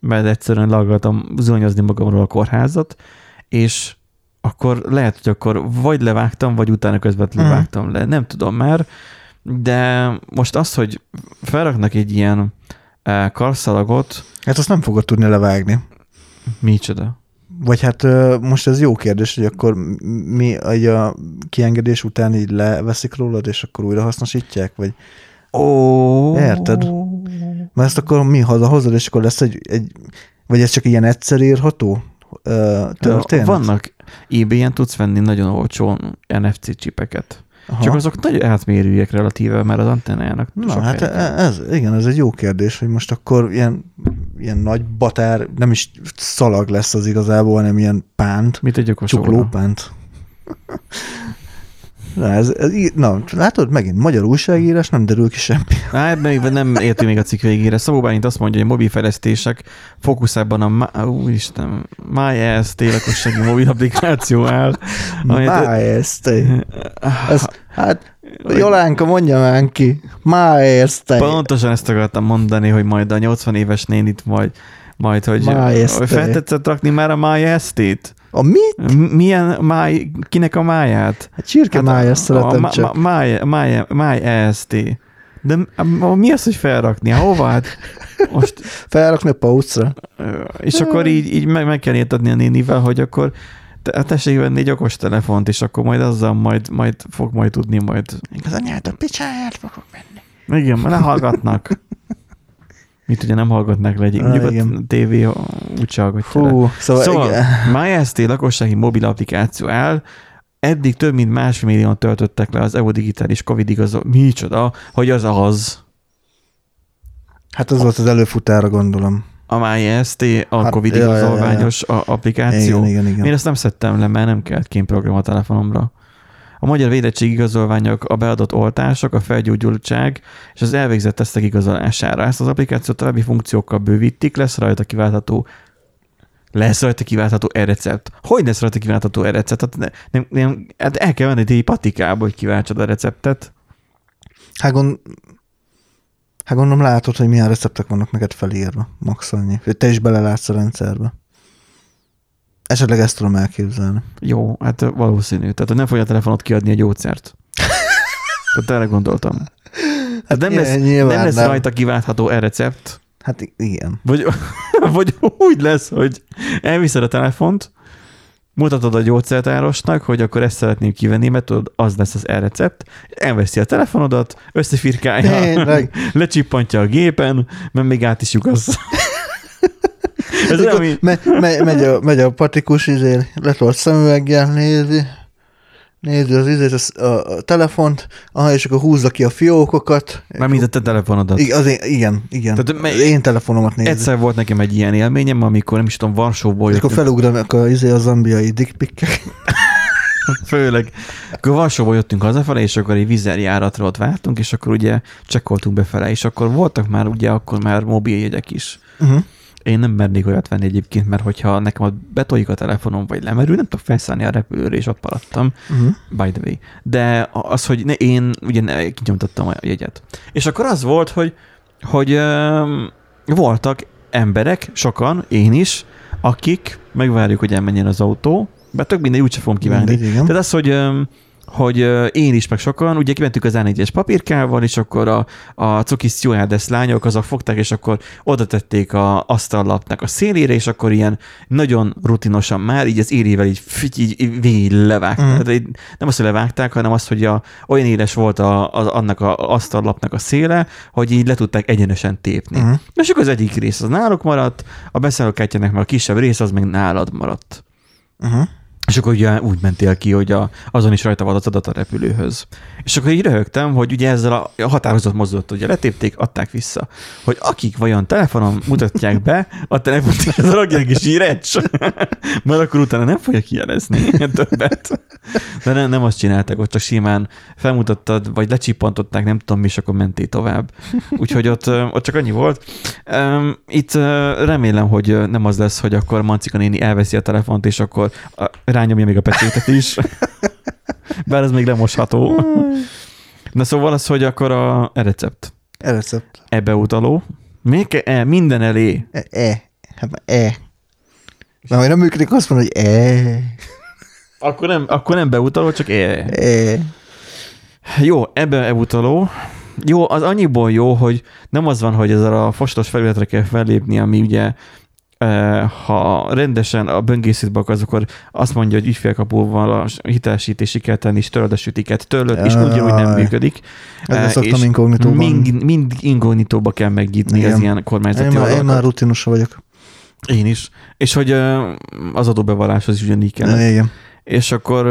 mert egyszerűen le akartam zuhanyozni magamról a kórházat, és akkor lehet, hogy akkor vagy levágtam, vagy utána közvetlenül Mhm. vágtam le, nem tudom már, de most az, hogy felraknak egy ilyen karszalagot, Hát azt nem fogod tudni levágni. micsoda? Vagy hát most ez jó kérdés, hogy akkor mi egy a kiengedés után így leveszik rólad, és akkor újra hasznosítják? Vagy Ó. Érted? Mert ezt akkor mi hazahozod, és akkor lesz egy, egy vagy ez csak ilyen egyszer írható történet? Vannak, eBay-en tudsz venni nagyon olcsón NFC csipeket. Aha. Csak azok nagyon átmérőjek relatíve, mert az antennájának Na, hát kell. ez, igen, ez egy jó kérdés, hogy most akkor ilyen, ilyen nagy batár, nem is szalag lesz az igazából, hanem ilyen pánt, Mit egy csuklópánt. *laughs* Na, ez, ez, na, látod, megint magyar újságírás, nem derül ki semmi. Hát még nem érti még a cikk végére. Szabó Bálint azt mondja, hogy a mobilfejlesztések fókuszában a Ma- úristen, MyEST lakossági mobil applikáció áll. Májeszte. Ez, hát, Jolánka, mondja már ki. Májeszte. Pontosan ezt akartam mondani, hogy majd a 80 éves nénit majd, majd hogy, MyST. hogy feltetszett rakni már a MyST-t? A mit? Milyen máj, kinek a máját? Hát csirke hát májezt szeretem a, csak. My, my, my EST. De mi az, hogy felrakni? Hova? Hát most, Felrakni a paucra. és akkor így, így meg, meg kell értetni a nénivel, hogy akkor te, tessék venni egy okos telefont, és akkor majd azzal majd, majd fog majd tudni majd. Az anyát a picsáját fogok venni. Igen, lehallgatnak. Mit ugye nem hallgatnak le, egy Ah, a igen. tévé úgy se hallgatja le. Fú, szóval, Szóval igen. *laughs* MyST lakossági mobil applikáció áll, eddig több mint másfél millióan töltöttek le az EU digitális Covid igazol. Micsoda, hogy az az. Hát az volt az előfutára, gondolom. A MyST, a Hát, Covid ja, ja, ja, ja. igazolványos a- applikáció. Igen, igen, igen. Én ezt nem szedtem le, mert nem kellett kémprogram a telefonomra. A magyar védettség igazolványok, a beadott oltások, a felgyógyultság és az elvégzett tesztek igazolására. Ezt az applikációt további funkciókkal bővítik, lesz rajta kiváltható lesz rajta kiváltható e-recept. Hogy lesz rajta kiváltható e-recept? Hát, ne, nem, nem, hát el kell menni egy patikába, hogy kiváltsad a receptet. Hát, gond... hát gondolom látod, hogy milyen receptek vannak neked felírva, max annyi. Te is belelátsz a rendszerbe. Esetleg ezt tudom elképzelni. Jó, hát valószínű. Tehát nem fogja a telefonot kiadni a gyógyszert. Tehát erre gondoltam. Hát nem, lesz, nem lesz nem. rajta kiváltható e-recept, Hát i- igen. Vagy, *laughs* vagy úgy lesz, hogy elviszed a telefont, mutatod a gyógyszertárosnak, hogy akkor ezt szeretném kivenni, mert tudod, az lesz az e-recept, elveszi a telefonodat, összefirkálja, Tényleg. *laughs* lecsippantja a gépen, mert még át is lyukasz. *laughs* Ez olyan, ami, Me, me, megy, a, megy a patikus izé, letolt szemüveggel, nézi, nézi az izét, az, a, a telefont, aha, és akkor húzza ki a fiókokat. már mint a te telefonodat. Igen, az én, igen, igen. Tehát az én telefonomat nézi. Egyszer volt nekem egy ilyen élményem, amikor nem is tudom, Varsóból és akkor felugranak a, izé, a zambiai dickpikkek. *laughs* főleg. Akkor Varsóból jöttünk hazafele, és akkor egy vizeljáratról ott vártunk, és akkor ugye csekkoltunk befele, és akkor voltak már ugye akkor már mobiljegyek is. Uh-huh. Én nem mernék olyat venni egyébként, mert hogyha nekem ott betoljuk a telefonom, vagy lemerül, nem tudok felszállni a repülőre, és ott maradtam, Uh-huh. by the way. De az, hogy ne, én ugye kinyomtattam a jegyet. És akkor az volt, hogy, hogy öm, voltak emberek, sokan, én is, akik megvárjuk, hogy elmenjen az autó, mert tök mindegy, úgyse fogom kívánni. Mindegy, igen. Tehát az, hogy, öm, hogy én is, meg sokan, ugye kimentük az A4-es papírkával, és akkor a, a cuki stewardess lányok azok fogták, és akkor oda tették a asztallapnak a szélére, és akkor ilyen nagyon rutinosan már, így az érével így, így, így végig levágták. Mm. Nem azt, hogy levágták, hanem azt, hogy a, olyan éles volt a, a, annak a asztallapnak a széle, hogy így le tudták egyenesen tépni. Uh-huh. És akkor az egyik rész az náluk maradt, a beszállókártyának meg a kisebb rész az meg nálad maradt. Uh-huh. És akkor ugye úgy mentél ki, hogy a, azon is rajta volt az adat a repülőhöz. És akkor így röhögtem, hogy ugye ezzel a határozott mozdulat, ugye letépték, adták vissza. Hogy akik vajon telefonon mutatják be, a telefont *laughs* és rakják is így recs. *laughs* Mert akkor utána nem fogja kijelezni *laughs* többet. De nem, nem azt csináltak, ott csak simán felmutattad, vagy lecsippantották, nem tudom mi, és akkor mentél tovább. Úgyhogy ott, ott csak annyi volt. Itt remélem, hogy nem az lesz, hogy akkor Mancika néni elveszi a telefont, és akkor rányomja még a pecsétet is. Bár ez még lemosható. Na szóval az, hogy akkor a e recept. E recept. Ebbe utaló. Még e, minden elé. E. e. Hát e. Na, hogy nem működik, azt mondod, hogy e. Akkor nem, akkor nem beutaló, csak e. E. Jó, ebbe evutaló. Jó, az annyiból jó, hogy nem az van, hogy ezzel a fostos felületre kell fellépni, ami ugye ha rendesen a böngészőtbe akarsz, akkor azt mondja, hogy ügyfélkapuval a hitelesítési kell tenni, és töröd a sütiket, töröd, és úgy, hogy nem működik. Ezzel szoktam inkognitóban. Mind, mind ingognitóba kell megnyitni Igen. az ilyen Én kormányzati már, én már rutinos vagyok. Én is. És hogy az adóbevalláshoz is ugyanígy kell. Igen. És akkor,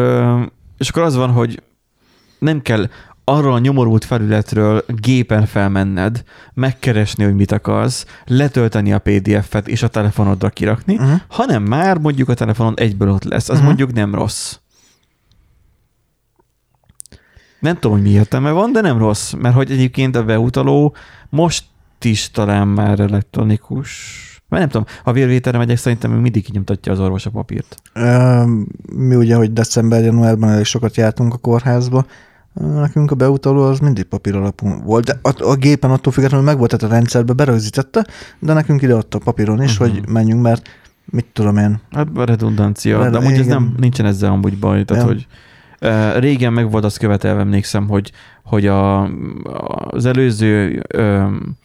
és akkor az van, hogy nem kell arra a nyomorult felületről gépen felmenned, megkeresni, hogy mit akarsz, letölteni a PDF-et és a telefonodra kirakni, Uh-huh. hanem már mondjuk a telefonon egyből ott lesz. Az Mhm. mondjuk nem rossz. Nem tudom, hogy mi értelme van, de nem rossz, mert hogy egyébként a beutaló most is talán már elektronikus. Mert nem tudom, ha vérvételre megyek, szerintem még mindig kinyomtatja az orvos a papírt. Mi ugye, hogy december-januárban elég sokat jártunk a kórházba, nekünk a beutaló az mindig papír alapú volt, de a, a gépen attól függetlenül meg volt, tehát a rendszerbe berögzítette, de nekünk ide adta papíron is, Mhm. hogy menjünk, mert mit tudom én. Hát a redundancia, Red- de amúgy ez igen. nem, nincsen ezzel amúgy baj. Tehát, Nem. hogy uh, régen meg volt azt követelve, emlékszem, hogy, hogy a, az előző um,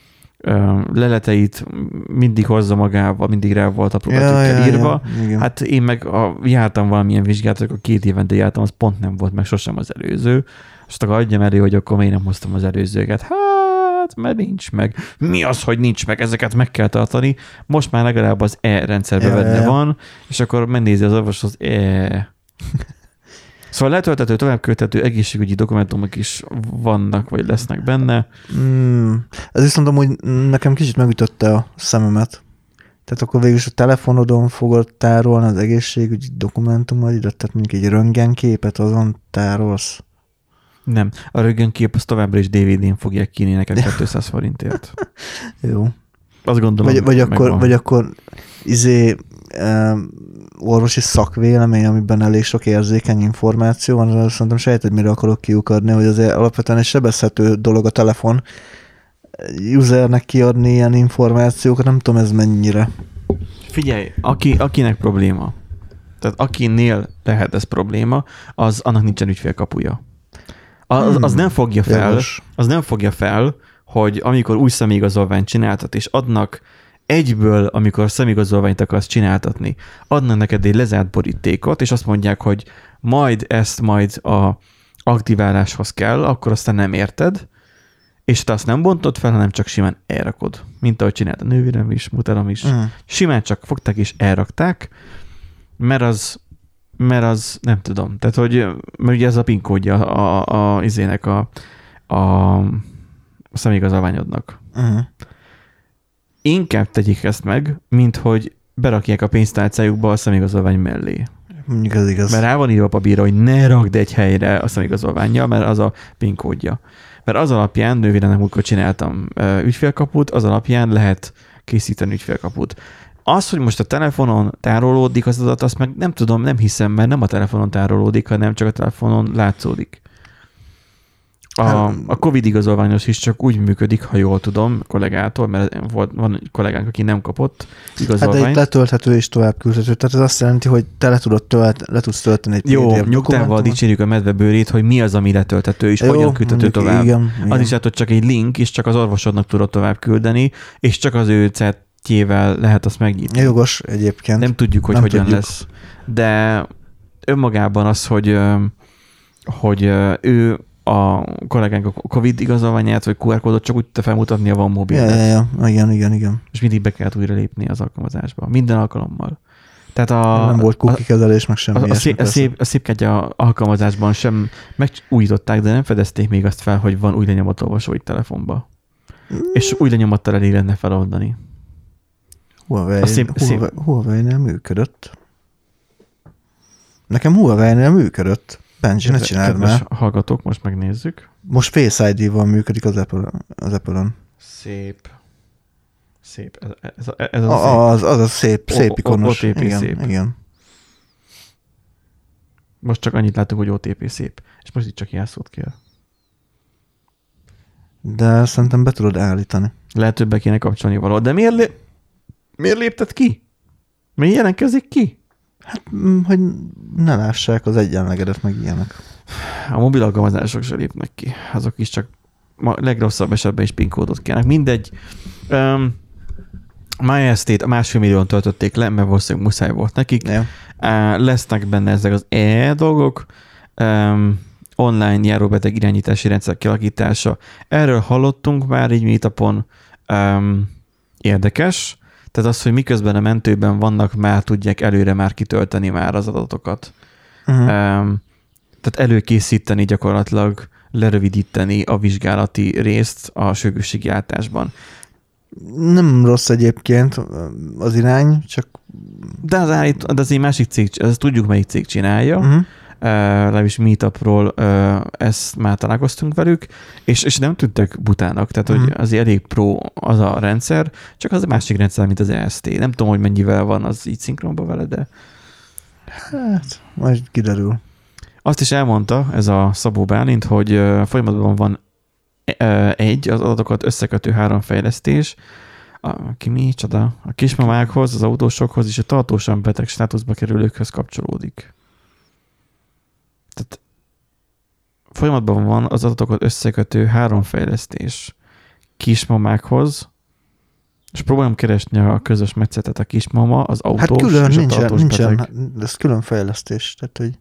leleteit mindig hozza magával, mindig rá volt a próbáltuk írva. igen. Hát én meg a, jártam valamilyen vizsgát, akkor két évente jártam, az pont nem volt meg sosem az előző. Azt akkor adjam elő, hogy akkor miért nem hoztam az előzőket. Hát, mert nincs meg. Mi az, hogy nincs meg? Ezeket meg kell tartani. Most már legalább az E rendszerben Ja, benne ja. van, és akkor megnézi az orvos az E. *laughs* Szóval letöltető, továbbköltető egészségügyi dokumentumok is vannak, vagy lesznek benne. Mm, ez viszont amúgy nekem kicsit megütötte a szememet. Tehát akkor végül is a telefonodon fogod tárolni az egészségügyi dokumentumodat, tehát mondjuk egy röntgenképet azon tárolsz. Nem, a rögönkép az továbbra is DVD-n fogják kínni nekem 200 *laughs* forintért. Jó. Azt gondolom, Vagy, vagy, akkor, vagy akkor izé um, orvosi szakvélemény, amiben elég sok érzékeny információ van, az szerintem sejted, mire akarok kiukadni, hogy azért alapvetően egy sebezhető dolog a telefon usernek kiadni ilyen információkat, nem tudom ez mennyire. Figyelj, aki, akinek probléma, tehát akinél lehet ez probléma, az annak nincsen ügyfélkapuja. Az, az Hmm, nem fogja fel, Jogos. az nem fogja fel, hogy amikor új személyigazolványt csináltat, és adnak egyből, amikor személyigazolványt akarsz csináltatni, adnak neked egy lezárt borítékot, és azt mondják, hogy majd ezt majd a aktiváláshoz kell, akkor aztán nem érted, és te azt nem bontod fel, hanem csak simán elrakod. Mint ahogy csinált a nővérem is, muterom is. Mm. Simán csak fogták és elrakták, mert az, mert az nem tudom. Tehát, hogy mert ugye ez a PIN kódja a, a, a izének a, a, a személyigazolványodnak. Mm. Inkább tegyék ezt meg, mint hogy berakják a pénztárcájukba a személyigazolvány mellé. Mondjuk ez igaz. Mert rá van írva a papírra, hogy ne rakd egy helyre a személyigazolványjal, mert az a PIN kódja. Mert az alapján, nővéremnek múltkor csináltam ügyfélkaput, az alapján lehet készíteni ügyfélkaput. Az, hogy most a telefonon tárolódik az adat, azt meg nem tudom, nem hiszem, mert nem a telefonon tárolódik, hanem csak a telefonon látszódik. A, Hát- a Covid igazolványos is csak úgy működik, ha jól tudom, kollégától, mert volt, van egy kollégánk, aki nem kapott Hát igazolványt. egy letölthető és tovább küldhető. Tehát ez azt jelenti, hogy te le, tudod tölt, le tudsz tölteni egy Jó, nyugtával dicsérjük a medvebőrét, hogy mi az, ami letöltető, és Jó, hogyan küldhető tovább. Igen, igen. Az is lehet, hogy csak egy link, és csak az orvosodnak tudod tovább küldeni, és csak az ő cetjével lehet azt megnyitni. Jogos egyébként. Nem tudjuk, hogy Nem hogyan tudjuk. lesz. De önmagában az, hogy, hogy ő a kollégánk a Covid igazolványát, vagy QR kódot csak úgy tudta felmutatni, a van mobil. ja, ja, ja, igen, igen, igen. És mindig be kellett újra lépni az alkalmazásba. Minden alkalommal. Tehát a, nem volt cookie kezelés, meg semmi a, a, szép, a, szép, a szépkártya alkalmazásban sem megújították, de nem fedezték még azt fel, hogy van új lenyomatolvasó itt telefonba. És új lenyomattal elég lenne feloldani. Huawei, a szép- szép- Huawei, Huawei-nél működött. Nekem Huawei-nél működött. Benji, ne csináld már. hallgatók, most megnézzük. Most Face ID-val működik az Apple, az Apple-on. Szép. Szép. Ez, ez, ez, ez A, az, az a szép, O- szép o- ikonos. OTP igen, szép. igen. Most csak annyit látunk, hogy OTP szép. És most itt csak jelszót kell. De szerintem be tudod állítani. Lehet többe kéne kapcsolni való. De miért. Miért lépted ki? Miért jelentkezik ki? Mm, Hogy ne lássák az egyenlegedet, meg ilyenek. A mobil alkalmazások se lépnek ki. Azok is csak ma legrosszabb esetben is PIN kódot kérnek. Mindegy. Um, MyST-t a másfél millión töltötték le, mert valószínűleg muszáj volt nekik. Ja. Uh, lesznek benne ezek az E dolgok, um, online járóbeteg irányítási rendszer kialakítása. Erről hallottunk már így meetupon, um, érdekes, tehát az, hogy miközben a mentőben vannak, már tudják előre már kitölteni már az adatokat. Uh-huh. Um, tehát előkészíteni gyakorlatilag, lerövidíteni a vizsgálati részt a sürgősségi átásban. Nem rossz egyébként az irány, csak De az, állít, de az egy másik cég, ezt tudjuk, melyik cég csinálja, uh-huh. Legalábbis Meetupról ezt már találkoztunk velük, és, és nem tűntek butának, tehát hogy Mhm. az elég pro az a rendszer, csak az a másik rendszer, mint az EST. Nem tudom, hogy mennyivel van az így szinkronban vele, de hát majd kiderül. azt is elmondta ez a Szabó Bálint, hogy folyamatban van egy, az adatokat összekötő három fejlesztés, a, ki mi, csoda, a kismamákhoz, az autósokhoz és a tartósan beteg státuszba kerülőkhöz kapcsolódik. Tehát folyamatban van az adatokat összekötő három fejlesztés kismamákhoz, és próbálom keresni a közös metszetet a kismama, az autós Hát külön és a nincsen, tartós nincsen, beteg. ez külön fejlesztés. Tehát, hogy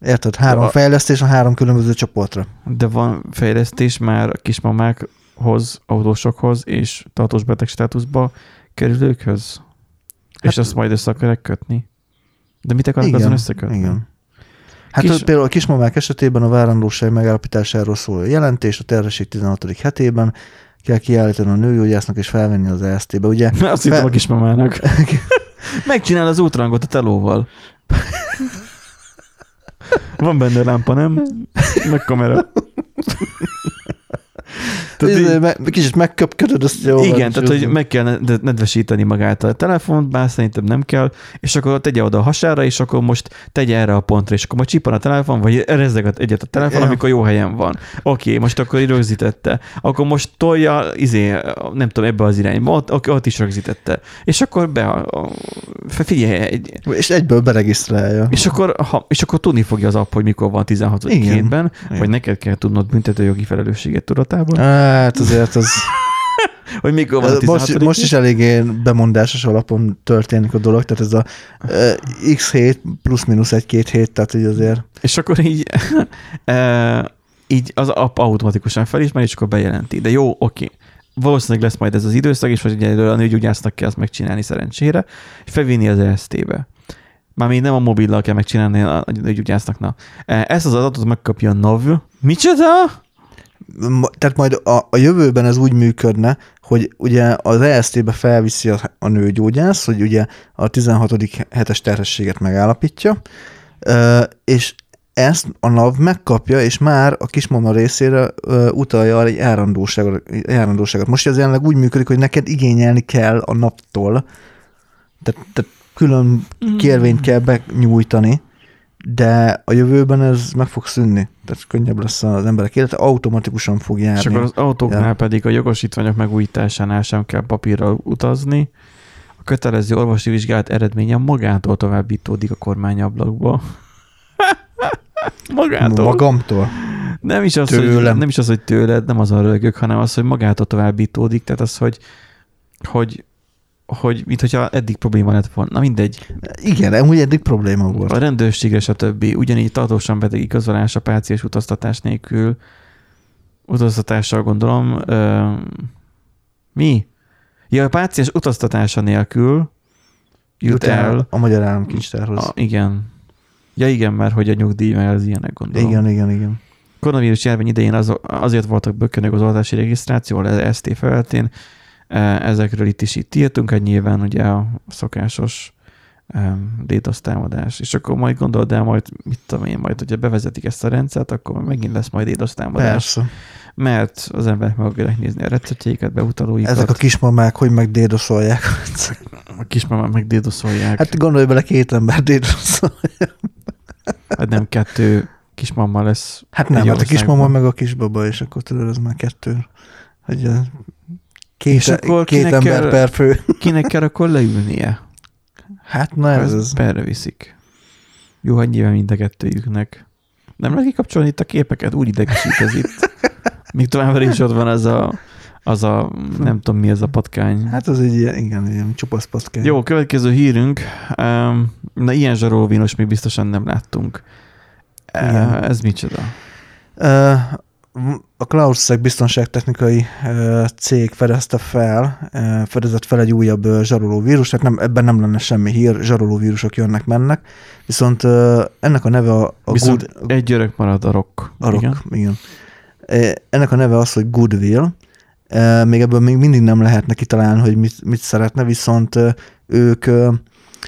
érted, három A- fejlesztés a három különböző csoportra. De van fejlesztés már a kismamákhoz, autósokhoz és tartós beteg státuszba kerülőkhöz? Hát, és azt majd össze akarják kötni? De mit akarnak azon összekötni? Igen. Hát Kis- például a kismamák esetében a várandóság megállapításáról szóló jelentés a terhesség 16. hetében kell kiállítani a nőgyógyásznak és felvenni az EST-be. Ugye Mert azt hittem Fel- a kismamának. *laughs* Megcsinál az útrangot a telóval. *laughs* Van benne lámpa, nem? Meg kamera. *laughs* Tehát így- Izé, me- kicsit megköpködöd, azt jó. Igen, tehát hogy meg kell ned- nedvesíteni magát a telefont, bár szerintem nem kell, és akkor tegye oda a hasára, és akkor most tegye erre a pontra, és akkor majd csippan a telefon, vagy rezzeg egyet a telefon, Ja. amikor jó helyen van. Oké, most akkor így rögzítette. Akkor most tolja, izé, nem tudom, ebbe az irányba, ott, ott, ott is rögzítette. És akkor be, a, a, figyelj, egy, És egyből beregisztrálja. és akkor, ha, és akkor tudni fogja az app, hogy mikor van 16. Igen. hétben, vagy neked kell tudnod büntetőjogi felelősséget tudatában, Hát azért az... *laughs* hogy mikor van a 16. Most, most is eléggé bemondásos alapon történik a dolog, tehát ez a uh, x7 plusz-minusz egy-két hét, tehát hogy azért És akkor így, *laughs* e, így az app automatikusan felismeri, és akkor bejelenti. De jó, oké. Valószínűleg lesz majd ez az időszak, és hogy egyelőre a nőgyógyásznak kell azt megcsinálni szerencsére, és felvinni az EST-be. Már még nem a mobillal kell megcsinálni a nőgyógyásznak. Na. Ezt az adatot megkapja a NAV. Micsoda? Tehát majd a, a jövőben ez úgy működne, hogy ugye az EST-be felviszi a, a nőgyógyász, hogy ugye a 16. hetes terhességet megállapítja, és ezt a NAV megkapja, és már a kismama részére ö, utalja egy járandóságot, járandóságot. Most ez jelenleg úgy működik, hogy neked igényelni kell a naptól, tehát, tehát külön kérvényt kell benyújtani, de a jövőben ez meg fog szűnni. Tehát könnyebb lesz az emberek élete, automatikusan fog járni. És akkor az autóknál Ja. pedig a jogosítványok megújításánál sem kell papírral utazni. A kötelező orvosi vizsgálat eredménye magától továbbítódik a kormányablakba. *laughs* magától. Magamtól. Nem is, az, hogy, Tőlem. nem is az, hogy tőled, nem az a rögök, hanem az, hogy magától továbbítódik, tehát az, hogy, hogy, hogy mint hogyha eddig probléma lett volna. Na mindegy. Igen, amúgy eddig probléma volt. A rendőrségre, stb. Ugyanígy tartósan beteg igazolás a páciens utaztatás nélkül. Utaztatással gondolom. Ö, mi? Ja, a páciens utaztatása nélkül jut el. a magyar államkincstárhoz. A, igen. Ja igen, mert hogy a nyugdíj, mert az ilyenek gondolom. Igen, igen, igen. koronavírus járvány idején az, azért voltak bökönök az oltási regisztráció, az ST felületén. E, Ezekről itt is itt írtunk, hogy nyilván ugye a szokásos um, DDoS támadás. És akkor majd gondold el, majd mit tudom én, majd hogyha bevezetik ezt a rendszert, akkor megint lesz majd DDoS támadás. Persze. Mert az emberek meg akarják nézni a receptjeiket, beutalóikat, Ezek a kismamák, hogy megdédoszolják. a kismamák meg dédoszolják. Hát, Hát gondolj bele, két ember dédoszol. hát nem kettő kismama lesz. Hát nem, hát a kismama meg a kisbaba, és akkor tudod, ez már kettő. Hogy két, És akkor két ember kell- per fő. *laughs* Kinek kell akkor leülnie? Hát na ez az. Perre viszik. Jó, hogy nyilván mind a kettőjüknek. Nem lehet kikapcsolni itt a képeket? Úgy idegesít ez itt. Még továbbra is ott van az a, az a, nem tudom mi ez a patkány. Hát az egy ilyen, igen, ilyen csupasz patkány. Jó, következő hírünk. Na, ilyen zsarolóvínos még biztosan nem láttunk. Igen. Ez micsoda? A CloudSec biztonságtechnikai cég fedezte fel, fedezett fel egy újabb zsaroló vírus, tehát nem, ebben nem lenne semmi hír, zsaroló vírusok jönnek, mennek, viszont ennek a neve a, a Viszont Good, egy gyerek marad a rock. a rock, Igen. igen. Ennek a neve az, hogy Goodwill, még ebből még mindig nem lehetne kitalálni, hogy mit, mit szeretne, viszont ők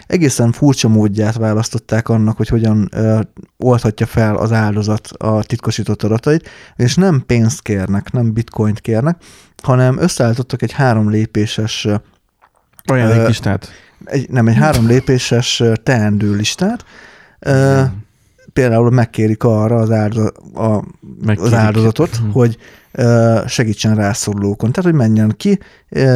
egészen furcsa módját választották annak, hogy hogyan ö, oldhatja fel az áldozat a titkosított adatait, és nem pénzt kérnek, nem bitcoint kérnek, hanem összeállítottak egy három lépéses, Olyan listát. egy, nem, egy három lépéses teendő listát, ö, például megkérik arra az, áldoz, a, az Megkérik. áldozatot, Mhm. hogy segítsen rászorulókon. Tehát, hogy menjen ki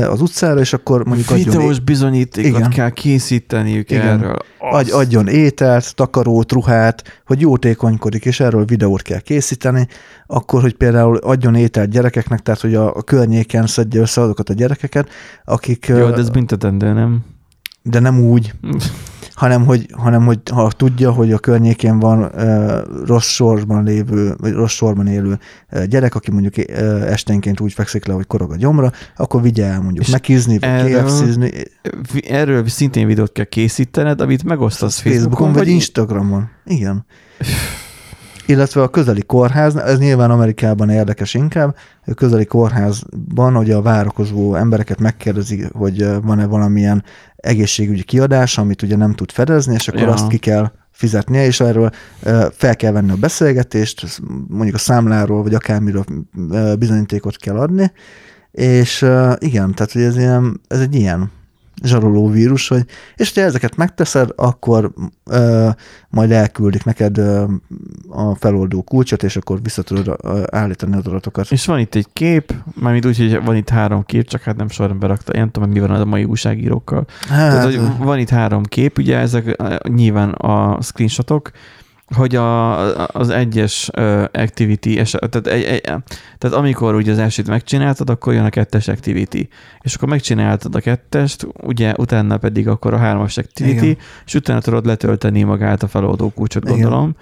az utcára, és akkor mondjuk adjon, Videós bizonyítékot Igen. kell készíteniük Igen. erről. adj, adjon ételt, takarót, ruhát, hogy jótékonykodik, és erről videót kell készíteni, akkor, hogy például adjon ételt gyerekeknek, tehát, hogy a, a környéken szedje össze azokat a gyerekeket, akik, Jó, de ez büntetendő, nem? De nem úgy, hanem hogy, hanem hogy ha tudja, hogy a környékén van ö, rossz sorban lévő, vagy rossz sorban élő ö, gyerek, aki mondjuk ö, esténként úgy fekszik le, hogy korog a gyomra, akkor vigye el mondjuk És megizni, vagy Vi- Erről szintén videót kell készítened, amit megosztasz Facebookon, Facebookon, vagy vagy Instagramon. Igen. Illetve a közeli kórház, ez nyilván Amerikában érdekes inkább, a közeli kórházban, hogy a várakozó embereket megkérdezi, hogy van-e valamilyen egészségügyi kiadás, amit ugye nem tud fedezni, és akkor Ja. azt ki kell fizetnie, és erről fel kell venni a beszélgetést, mondjuk a számláról, vagy akármiről bizonyítékot kell adni, és igen, tehát hogy ez, ilyen, ez egy ilyen zsaroló vírus, hogy, és hogyha ezeket megteszed, akkor ö, majd elküldik neked ö, a feloldó kulcsot, és akkor vissza tudod állítani az adatokat. És van itt egy kép, mármint úgy, hogy van itt három kép, csak hát nem sorban berakta. Én nem tudom, mi van a mai újságírókkal. Hát, Tehát, hogy van itt három kép, ugye ezek nyilván a screenshotok, hogy a, az egyes activity, eset, tehát, egy, egy, tehát amikor ugye az elsőt megcsináltad, akkor jön a kettes activity. És akkor megcsináltad a kettest, ugye utána pedig akkor a hármas activity, Igen. és utána tudod letölteni magát a feloldó kulcsot, Igen. gondolom.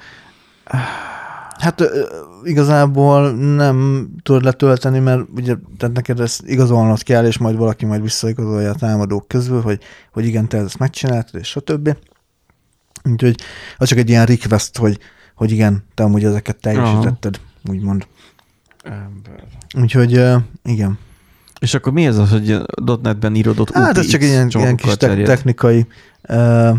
Hát ö, igazából nem tudod letölteni, mert ugye tehát neked ezt igazolnod kell, és majd valaki majd visszaigazolja a támadók közül, hogy, hogy igen, te ezt megcsináltad, és stb. Úgyhogy az csak egy ilyen request, hogy, hogy igen, te amúgy ezeket teljesítetted, úgymond. Ember. Úgyhogy igen. És akkor mi ez az, hogy .NET-ben írodott Hát ez csak egy ilyen, ilyen kis te- technikai uh,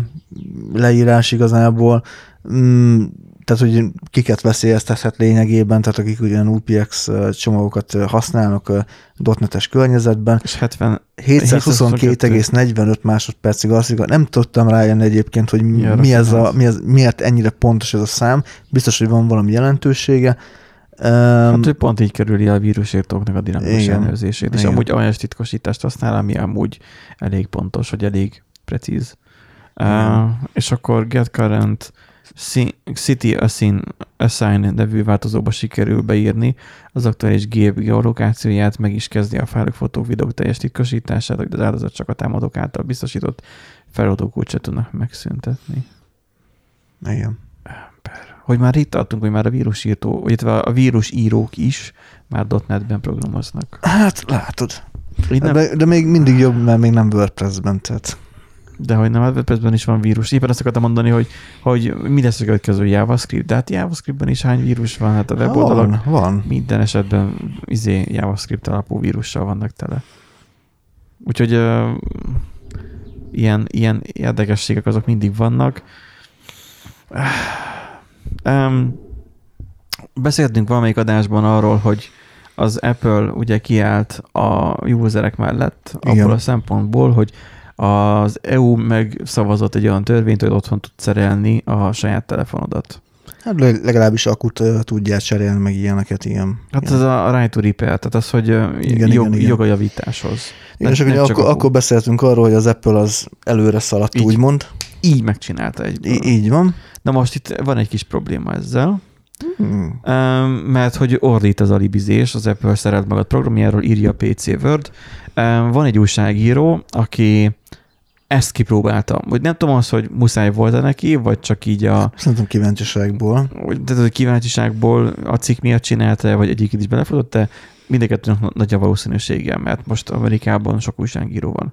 leírás igazából. Mm, tehát, hogy kiket veszélyeztethet lényegében, tehát akik ugyan UPX csomagokat használnak ö, .NET-es környezetben. És 70, 722,45 másodpercig igaz, nem tudtam rájönni egyébként, hogy mi, Ja, mi ez a, mi ez, miért ennyire pontos ez a szám. Biztos, hogy van valami jelentősége. Hát ő pont így kerüli a vírusírtóknak a dinamikus Igen. ellenőrzését, és Igen. amúgy olyan titkosítást használ, ami amúgy elég pontos, vagy elég precíz. Uh, és akkor get current city assign, assign nevű változóba sikerül beírni az aktuális gép geolokációját, meg is kezdi a fájlok, fotók, videók teljes titkosítását, hogy az áldozat csak a támadók által biztosított feladó kulcsot tudnak megszüntetni. igen. Hogy már itt tartunk, hogy már a vírusírtó, illetve a vírusírók is már .NET-ben programoznak. Hát látod. De, de még mindig jobb, mert még nem WordPress-ben, tehát de hogy nem, a WordPress-ben is van vírus. Éppen azt akartam mondani, hogy, hogy mi lesz a következő JavaScript. De hát JavaScriptben is hány vírus van? Hát a weboldalak van, van. minden esetben izé JavaScript alapú vírussal vannak tele. Úgyhogy uh, ilyen, ilyen érdekességek azok mindig vannak. Um, beszéltünk valamelyik adásban arról, hogy az Apple ugye kiállt a userek mellett Igen. abból a szempontból, hogy az EU megszavazott egy olyan törvényt, hogy otthon tud szerelni a saját telefonodat. Hát le- legalábbis akut uh, tudják cserélni, meg ilyeneket, ilyen. Hát ilyen. ez a right to repair, tehát az, hogy igen, Igen, jog, igen, igen. jogajavításhoz. Igen, nem akkor, csak akkor, a- akkor beszéltünk arról, hogy az Apple az előre szaladt, Így. úgymond. Így megcsinálta egy. Így van. Na most itt van egy kis probléma ezzel. Hmm. Um, mert hogy ordít az alibizés, az Apple szeret magad programjáról, írja a PC Word. Um, van egy újságíró, aki ezt kipróbálta. Vagy nem tudom az, hogy muszáj volt-e neki, vagy csak így a... Szerintem kíváncsiságból. Tehát a kíváncsiságból a cikk miatt csinálta, vagy egyiket is belefutott, de mindegyiknek nagy a valószínűsége, mert most Amerikában sok újságíró van.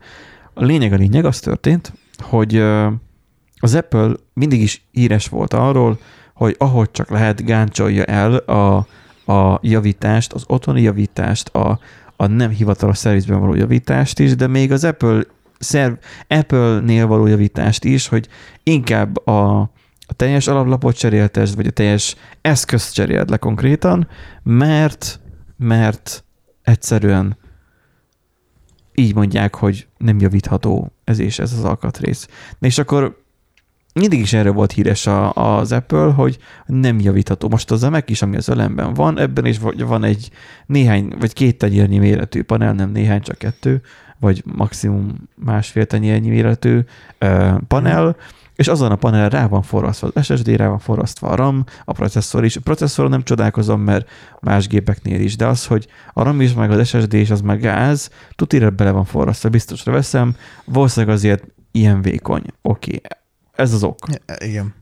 A lényeg a lényeg, az történt, hogy az Apple mindig is híres volt arról, hogy ahogy csak lehet, gáncsolja el a, a javítást, az otthoni javítást, a, a nem hivatalos szervizben való javítást is, de még az Apple szerv, Apple-nél való javítást is, hogy inkább a, a teljes alaplapot cseréltesd, vagy a teljes eszközt cseréld le konkrétan, mert, mert egyszerűen így mondják, hogy nem javítható ez és ez az alkatrész. És akkor mindig is erről volt híres a, az Apple, hogy nem javítható. Most az Mac is, ami az ölemben van, ebben is van egy néhány, vagy két tenyérnyi méretű panel, nem néhány, csak kettő, vagy maximum másfél tenyérnyi méretű uh, panel, és azon a panel rá van forrasztva az SSD, rá van forrasztva a RAM, a processzor is. A processzoron nem csodálkozom, mert más gépeknél is, de az, hogy a RAM is, meg az SSD is, az meg gáz, tutira bele van forrasztva, biztosra veszem, valószínűleg azért ilyen vékony. Oké, okay ez az ok. Igen.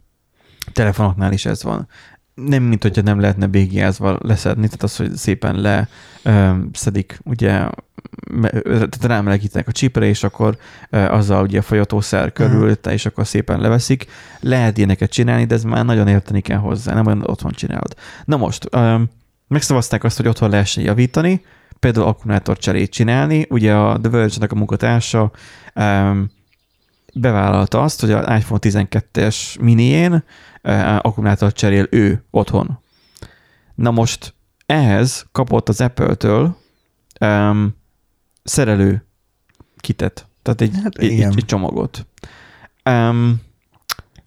Telefonoknál is ez van. Nem, mint hogyha nem lehetne bégiázva leszedni, tehát az, hogy szépen le ö, szedik, ugye, tehát rámelegítenek a csípre, és akkor ö, azzal ugye a folyatószer körül, uh-huh. és akkor szépen leveszik. Lehet ilyeneket csinálni, de ez már nagyon érteni kell hozzá, nem olyan otthon csinálod. Na most, ö, megszavazták azt, hogy otthon lehessen javítani, például akkumulátor cserét csinálni. Ugye a The Verge-nek a munkatársa um, bevállalta azt, hogy az iPhone 12-es minién eh, akkumulátort cserél ő otthon. Na most ehhez kapott az Apple-től um, szerelő kitet, tehát egy, hát egy, egy, csomagot. Um,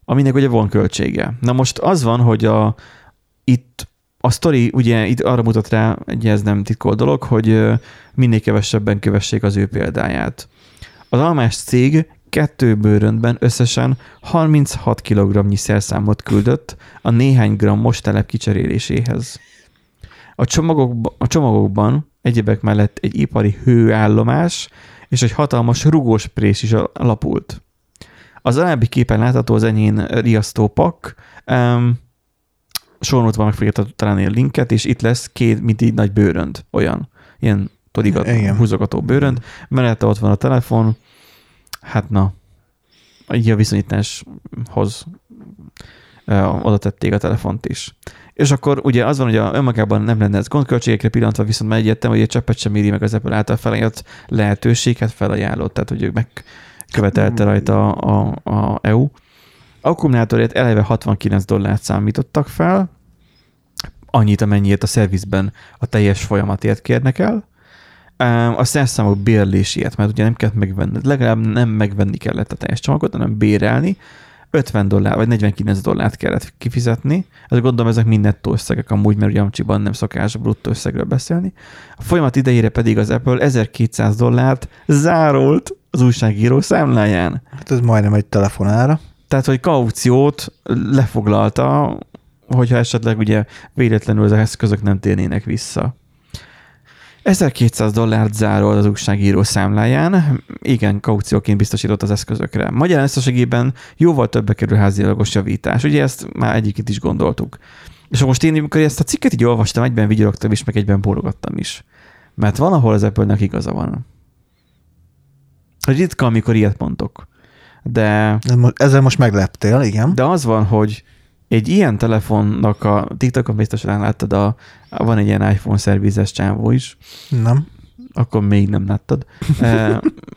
aminek ugye van költsége. Na most az van, hogy a, itt a sztori ugye itt arra mutat rá, egy ez nem titkol dolog, hogy minél kevesebben kövessék az ő példáját. Az almás cég kettő bőröntben összesen 36 kg szerszámot küldött a néhány grammos telep kicseréléséhez. A, csomagokba, a csomagokban egyebek mellett egy ipari hőállomás és egy hatalmas rugós prés is alapult. Az alábbi képen látható az enyén riasztó pak, um, sornotban meg fogja találni a linket, és itt lesz két, mint így nagy bőrönd, olyan, ilyen todigat, húzogató bőrönd, mellette ott van a telefon, hát na, így a viszonyításhoz oda tették a telefont is. És akkor ugye az van, hogy a önmagában nem lenne ez gondköltségekre pillantva, viszont már egyettem, hogy egy cseppet sem éri meg az Apple által felajánlott lehetőséget felajánlott, tehát hogy ő megkövetelte rajta a, a, a EU. Akkumulátorért eleve 69 dollárt számítottak fel, annyit, amennyiért a szervizben a teljes folyamatért kérnek el, a szerszámok bérléséért, mert ugye nem kellett megvenni, legalább nem megvenni kellett a teljes csomagot, hanem bérelni, 50 dollár vagy 49 dollárt kellett kifizetni. Ez gondolom ezek mind nettó összegek amúgy, mert ugye Amcsiban nem szokás bruttó összegről beszélni. A folyamat idejére pedig az Apple 1200 dollárt zárolt az újságíró számláján. Hát ez majdnem egy telefonára. Tehát, hogy kauciót lefoglalta, hogyha esetleg ugye véletlenül az eszközök nem térnének vissza. 1200 dollárt zárol az újságíró számláján, igen, kaucióként biztosított az eszközökre. Magyar összességében jóval többe kerül házialagos javítás. Ugye ezt már egyiket is gondoltuk. És most én, amikor ezt a cikket így olvastam, egyben vigyorogtam is, meg egyben bólogattam is. Mert van, ahol az Apple-nek igaza van. Ritka, amikor ilyet mondok. De... Ezzel most megleptél, igen. De az van, hogy egy ilyen telefonnak a TikTokon biztosan láttad, a, van egy ilyen iPhone szervizes csávó is. Nem. Akkor még nem láttad.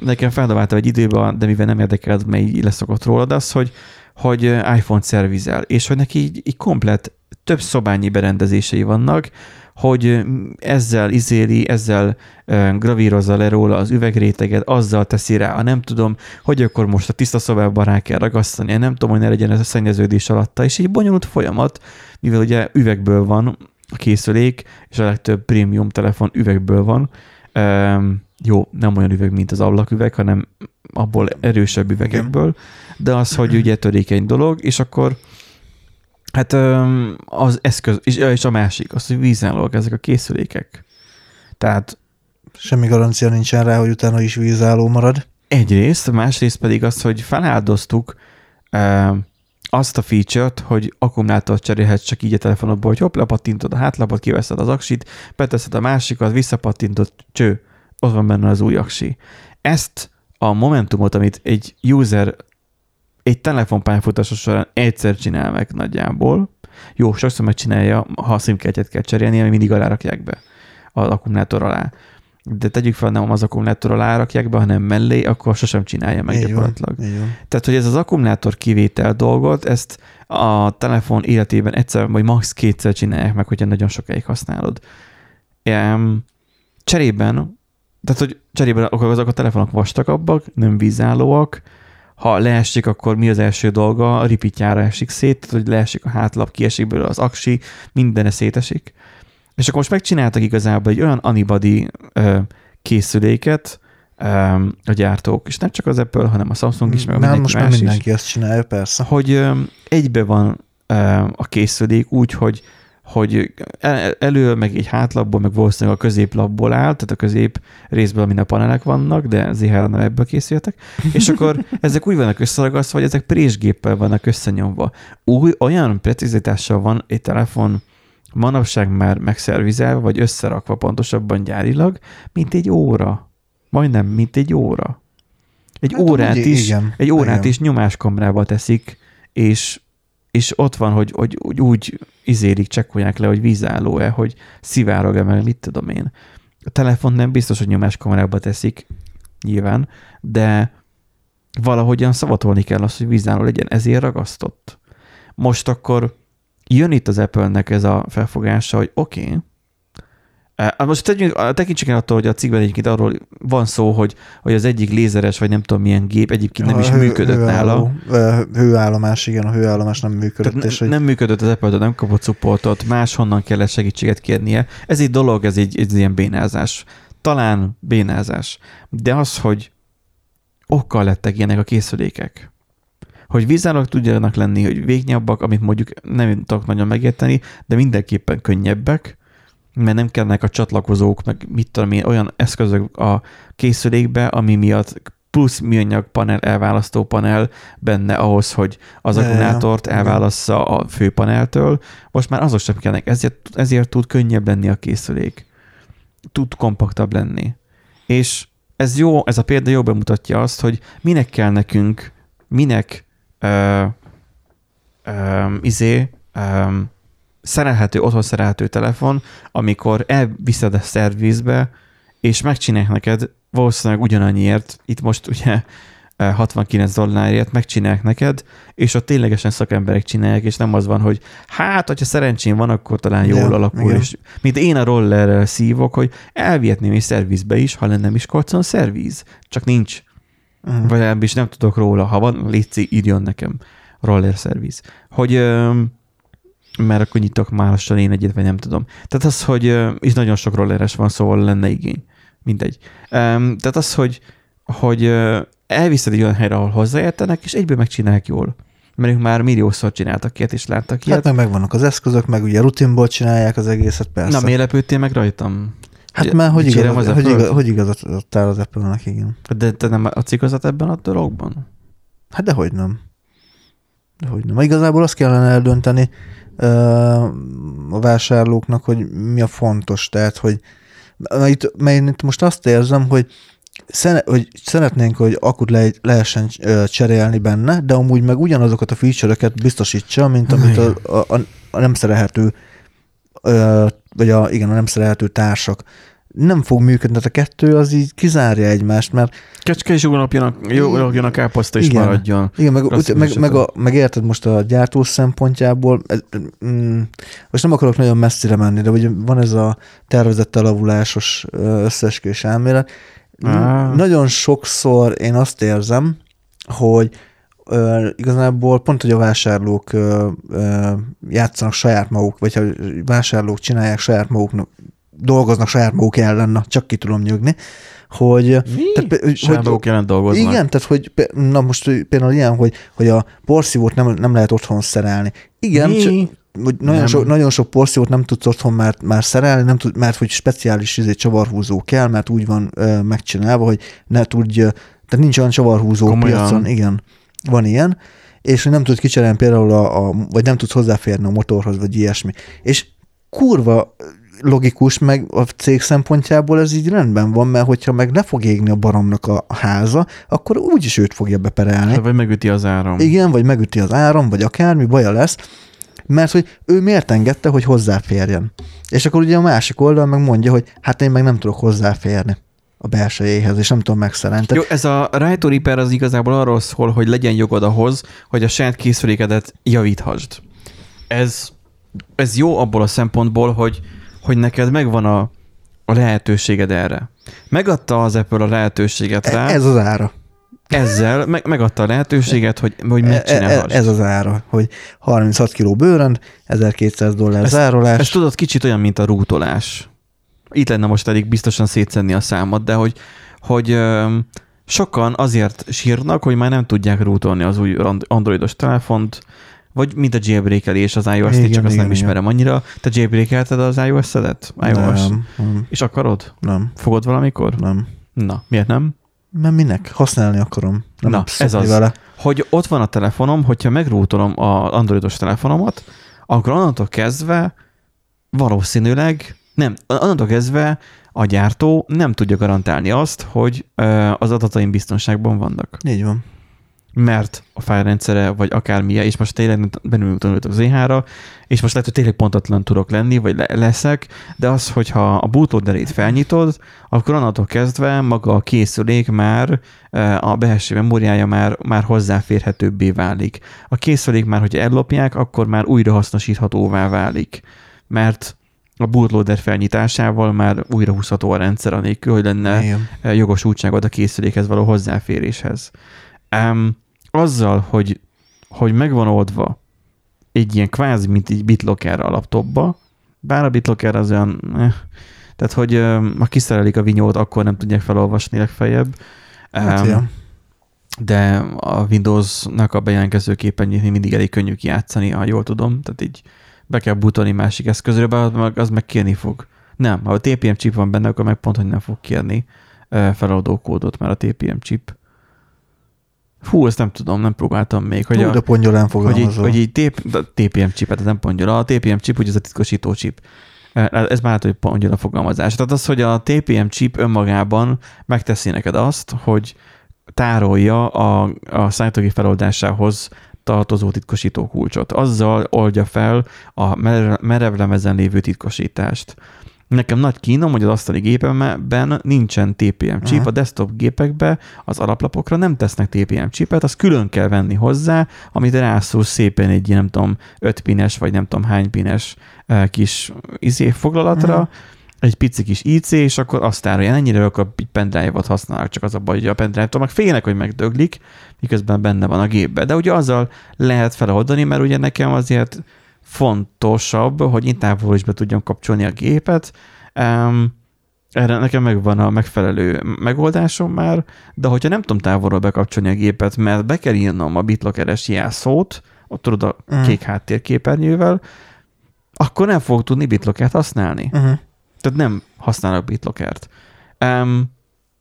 Nekem feldobáltam egy időben, de mivel nem érdekel, mert így leszokott rólad az, hogy, hogy iPhone szervizel, és hogy neki így, így komplet több szobányi berendezései vannak, hogy ezzel izéli, ezzel gravírozza le róla az üvegréteget, azzal teszi rá, a nem tudom, hogy akkor most a tiszta szobában rá kell ragasztani, nem tudom, hogy ne legyen ez a szennyeződés alatta, és így bonyolult folyamat, mivel ugye üvegből van a készülék, és a legtöbb prémium telefon üvegből van, jó, nem olyan üveg, mint az ablaküveg, hanem abból erősebb üvegekből, de az, hogy ugye törékeny dolog, és akkor Hát az eszköz, és, és a másik, az, hogy vízállóak ezek a készülékek. Tehát Semmi garancia nincsen rá, hogy utána is vízálló marad. egyrészt, másrészt pedig az, hogy feláldoztuk azt a feature-t, hogy akkumulátort cserélhetsz csak így a telefonodból, hogy hopp, lepattintod a hátlapot, kiveszed az aksit, beteszed a másikat, visszapattintod, cső, ott van benne az új aksi. Ezt a momentumot, amit egy user egy telefonpályafutása során egyszer csinál meg nagyjából, jó, sokszor megcsinálja, ha a szimkártyát kell cserélni, ami mindig alárakják be az akkumulátor alá. De tegyük fel, nem az akkumulátor alá rakják be, hanem mellé, akkor sosem csinálja meg Így gyakorlatilag. van. Tehát, hogy ez az akkumulátor kivétel dolgot, ezt a telefon életében egyszer vagy max. kétszer csinálják meg, hogyha nagyon sokáig használod. Cserében, tehát, hogy cserében akkor azok a telefonok vastagabbak, nem vízállóak, ha leesik, akkor mi az első dolga? A ripitjára esik szét, tehát hogy leesik a hátlap, kiesik belőle az aksi, mindene szétesik. És akkor most megcsináltak igazából egy olyan anibody ö, készüléket a gyártók, és nem csak az Apple, hanem a Samsung is, meg a Nem, mindenki most már más is mindenki ezt csinálja, persze. hogy egybe van a készülék úgy, hogy hogy el- elő, meg egy hátlapból, meg valószínűleg a középlapból áll, tehát a közép részből, amin a panelek vannak, de ZHR nem ebből készültek, és akkor *laughs* ezek úgy vannak összeragasztva, hogy ezek présgéppel vannak összenyomva. Új, olyan precizitással van egy telefon manapság már megszervizelve, vagy összerakva pontosabban gyárilag, mint egy óra. Majdnem, mint egy óra. Egy Hát órát amúgy is, igen, egy órát igen. is nyomáskamrába teszik, és, és ott van, hogy, hogy, hogy úgy izérik, csekkolják le, hogy vízálló-e, hogy szivárog-e, meg mit tudom én. A telefon nem biztos, hogy nyomáskamrába teszik, nyilván, de valahogyan szavatolni kell azt, hogy vízálló legyen, ezért ragasztott. Most akkor jön itt az Apple-nek ez a felfogása, hogy oké, okay, most tegyünk, tekintsük el attól, hogy a cikkben egyébként arról van szó, hogy, hogy az egyik lézeres, vagy nem tudom milyen gép egyébként nem A is hő- működött hőálló, nála. Hőállomás, igen, a hőállomás nem működött. Tehát és ne, hogy nem működött az apple nem kapott supportot, máshonnan kellett segítséget kérnie. Ez egy dolog, ez egy, egy ilyen bénázás. Talán bénázás. De az, hogy okkal lettek ilyenek a készülékek. Hogy vízállók tudjanak lenni, hogy végnyabbak, amit mondjuk nem tudok nagyon megérteni, de mindenképpen könnyebbek, mert nem kellnek a csatlakozók, meg mit tudom én, olyan eszközök a készülékbe, ami miatt plusz műanyag panel, elválasztó panel benne ahhoz, hogy az akkumulátort elválassza a főpaneltől. Most már azok sem kellnek, ezért, ezért tud könnyebb lenni a készülék. Tud kompaktabb lenni. És ez jó, ez a példa jó bemutatja azt, hogy minek kell nekünk, minek ö, ö, izé, ö, szerelhető, otthon szerelhető telefon, amikor elviszed a szervizbe, és megcsinálják neked valószínűleg ugyanannyiért, itt most ugye eh, 69 dollárért megcsinálják neked, és ott ténylegesen szakemberek csinálják, és nem az van, hogy hát, hogyha szerencsém van, akkor talán jól Ja, alakul, igen. és mint én a rollerrel szívok, hogy elvihetném egy szervizbe is, ha lenne Miskolcon szerviz, csak nincs, Mm. vagy legalábbis nem tudok róla. Ha van, létszi, írjon nekem roller szerviz. Hogy öm, mert akkor nyitok már lassan én egyet, vagy nem tudom. Tehát az, hogy is nagyon sok rolleres van, szóval lenne igény. Mindegy. Tehát az, hogy, hogy elviszed egy olyan helyre, ahol hozzáértenek, és egyből megcsinálják jól. Mert ők már milliószor csináltak ilyet, és láttak ilyet. Hát meg megvannak az eszközök, meg ugye rutinból csinálják az egészet, persze. Na, miért lepődtél meg rajtam? hát már hogy, igaz, az hogy, igaz, hogy igazadtál az Apple-nek, igen. De te nem a cikkozat ebben a dologban? Hát dehogy nem. Dehogy nem. Igazából azt kellene eldönteni a vásárlóknak, hogy mi a fontos. Tehát, hogy mert itt, mert itt most azt érzem, hogy, szene, hogy szeretnénk, hogy akut le, lehessen cserélni benne, de amúgy meg ugyanazokat a feature-öket biztosítsa, mint amit a, a, a, a nem szerelhető ö, vagy a, igen, a nem szerelhető társak. Nem fog működni, tehát a kettő az így kizárja egymást, mert Kecske is ugrapjon a, káposzta is Igen. maradjon. Igen, meg, Rossz ut- meg, meg, a, meg érted most a gyártó szempontjából, ez, mm, most nem akarok nagyon messzire menni, de ugye van ez a tervezett elavulásos ö, összeesküvés elmélet. Á. Nagyon sokszor én azt érzem, hogy ö, igazából pont, hogy a vásárlók ö, ö, játszanak saját maguk, vagy ha vásárlók csinálják saját maguknak dolgoznak saját maguk ellen, na, csak ki tudom nyögni, hogy... Mi? Tehát, hogy- Saját maguk ellen dolgoznak. igen, tehát hogy na most például ilyen, hogy, hogy a porszívót nem, nem lehet otthon szerelni. Igen, Mi? csak, hogy nagyon, Nem. sok, nagyon sok porszívót nem tudsz otthon már, már szerelni, nem tud, mert hogy speciális izé, csavarhúzó kell, mert úgy van ö, megcsinálva, hogy ne tudj, tehát nincs olyan csavarhúzó Komolyan? piacon, igen, van ilyen, és hogy nem tudod kicserélni például, a, a, vagy nem tudsz hozzáférni a motorhoz, vagy ilyesmi. És kurva logikus, meg a cég szempontjából ez így rendben van, mert hogyha meg le fog égni a baromnak a háza, akkor úgyis őt fogja beperelni. Vagy megüti az áram. Igen, vagy megüti az áram, vagy akármi, baja lesz, mert hogy ő miért engedte, hogy hozzáférjen. És akkor ugye a másik oldal meg mondja, hogy hát én meg nem tudok hozzáférni a belsejéhez, és nem tudom megszerelni. Jó, ez a right to repair az igazából arról szól, hogy legyen jogod ahhoz, hogy a saját készülékedet javíthasd. Ez, ez jó abból a szempontból, hogy, hogy neked megvan a, a lehetőséged erre. Megadta az Apple a lehetőséget rá, ez az ára. ezzel meg, megadta a lehetőséget, hogy, hogy E- e- megcsinálhassd. Ez az ára, hogy 36 kiló bőrönd, 1200 dollár Ez- zárolás. Ez tudod, kicsit olyan, mint a rútolás. Itt lenne most elég biztosan szétszedni a számot, de hogy, hogy sokan azért sírnak, hogy már nem tudják rútolni az új and- androidos telefont, vagy mint a jailbreakelés az iOS-t, Igen, csak azt igen, nem ismerem annyira. Te jailbreakelted az iOS-edet? iOS? nem, nem, És akarod? nem, Fogod valamikor? nem. Na, miért nem? Mert minek? Használni akarom. Nem Na, ez az. Vele. hogy ott van a telefonom, hogyha megrútolom az androidos telefonomat, akkor onnantól kezdve valószínűleg, nem, onnantól kezdve a gyártó nem tudja garantálni azt, hogy az adataim biztonságban vannak. Így van. Mert a fájlrendszere, vagy akármilyen, és most tényleg belül tanultam az EH-ra, és most lehet, hogy tényleg pontatlan tudok lenni, vagy le- leszek, de az, hogyha a bootloaderét felnyitod, akkor onnantól kezdve maga a készülék már, ö, a belső memóriája már, már hozzáférhetőbbé válik. A készülék már, hogyha ellopják, akkor már újra hasznosíthatóvá válik. Mert a bootloader felnyitásával már újra húzható a rendszer anélkül, hogy lenne Igen. eh, jogosultságot a készülékhez való hozzáféréshez. Um, azzal, hogy, hogy megvan oldva egy ilyen kvázi, mint egy BitLocker a laptopba, bár a BitLocker az olyan, eh, tehát hogy um, ha kiszerelik a vinyót, akkor nem tudják felolvasni legfeljebb. Hát, Em, ja. de a Windows-nak a bejelentkező képernyőt mindig elég könnyű kijátszani, ha jól tudom. Tehát így be kell butolni másik eszközre, be, az meg, kérni fog. Nem, ha a TPM chip van benne, akkor meg pont, hogy nem fog kérni ö, feladó kódot, mert a TPM chip. Fú, ezt nem tudom, nem próbáltam még. Hogy Hogy a, de pongyolán hogy így, hogy így de TPM chipet, ez nem pongyola, a TPM chip ugye ez a titkosító chip. Ez már lehet, hogy pongyola fogalmazás. Tehát az, hogy a TPM chip önmagában megteszi neked azt, hogy tárolja a, a szállítógép feloldásához tartozó titkosító kulcsot. Azzal oldja fel a merev- merevlemezen lévő titkosítást. Nekem nagy kínom, hogy az asztali gépemben nincsen TPM chip, Aha. a desktop gépekbe, az alaplapokra nem tesznek TPM chipet, azt külön kell venni hozzá, amit rászúr szépen egy, nem tudom, 5 pines, vagy nem tudom hány pines eh, kis izé foglalatra, Aha. egy pici kis IC, és akkor azt tárolja. Ennyire akkor egy pendrive-ot használnak, csak az a baj, hogy a pendrive-tól meg félnek, hogy megdöglik, miközben benne van a gépbe. De ugye azzal lehet feloldani, mert ugye nekem azért fontosabb, hogy én távolról is be tudjam kapcsolni a gépet. Um, erre nekem megvan a megfelelő megoldásom már, de hogyha nem tudom távolról bekapcsolni a gépet, mert be kell írnom a BitLocker-es jelszót, ott tudod a Mm. kék háttérképernyővel, akkor nem fog tudni BitLockert használni. Uh-huh. Tehát nem használok BitLockert. Um,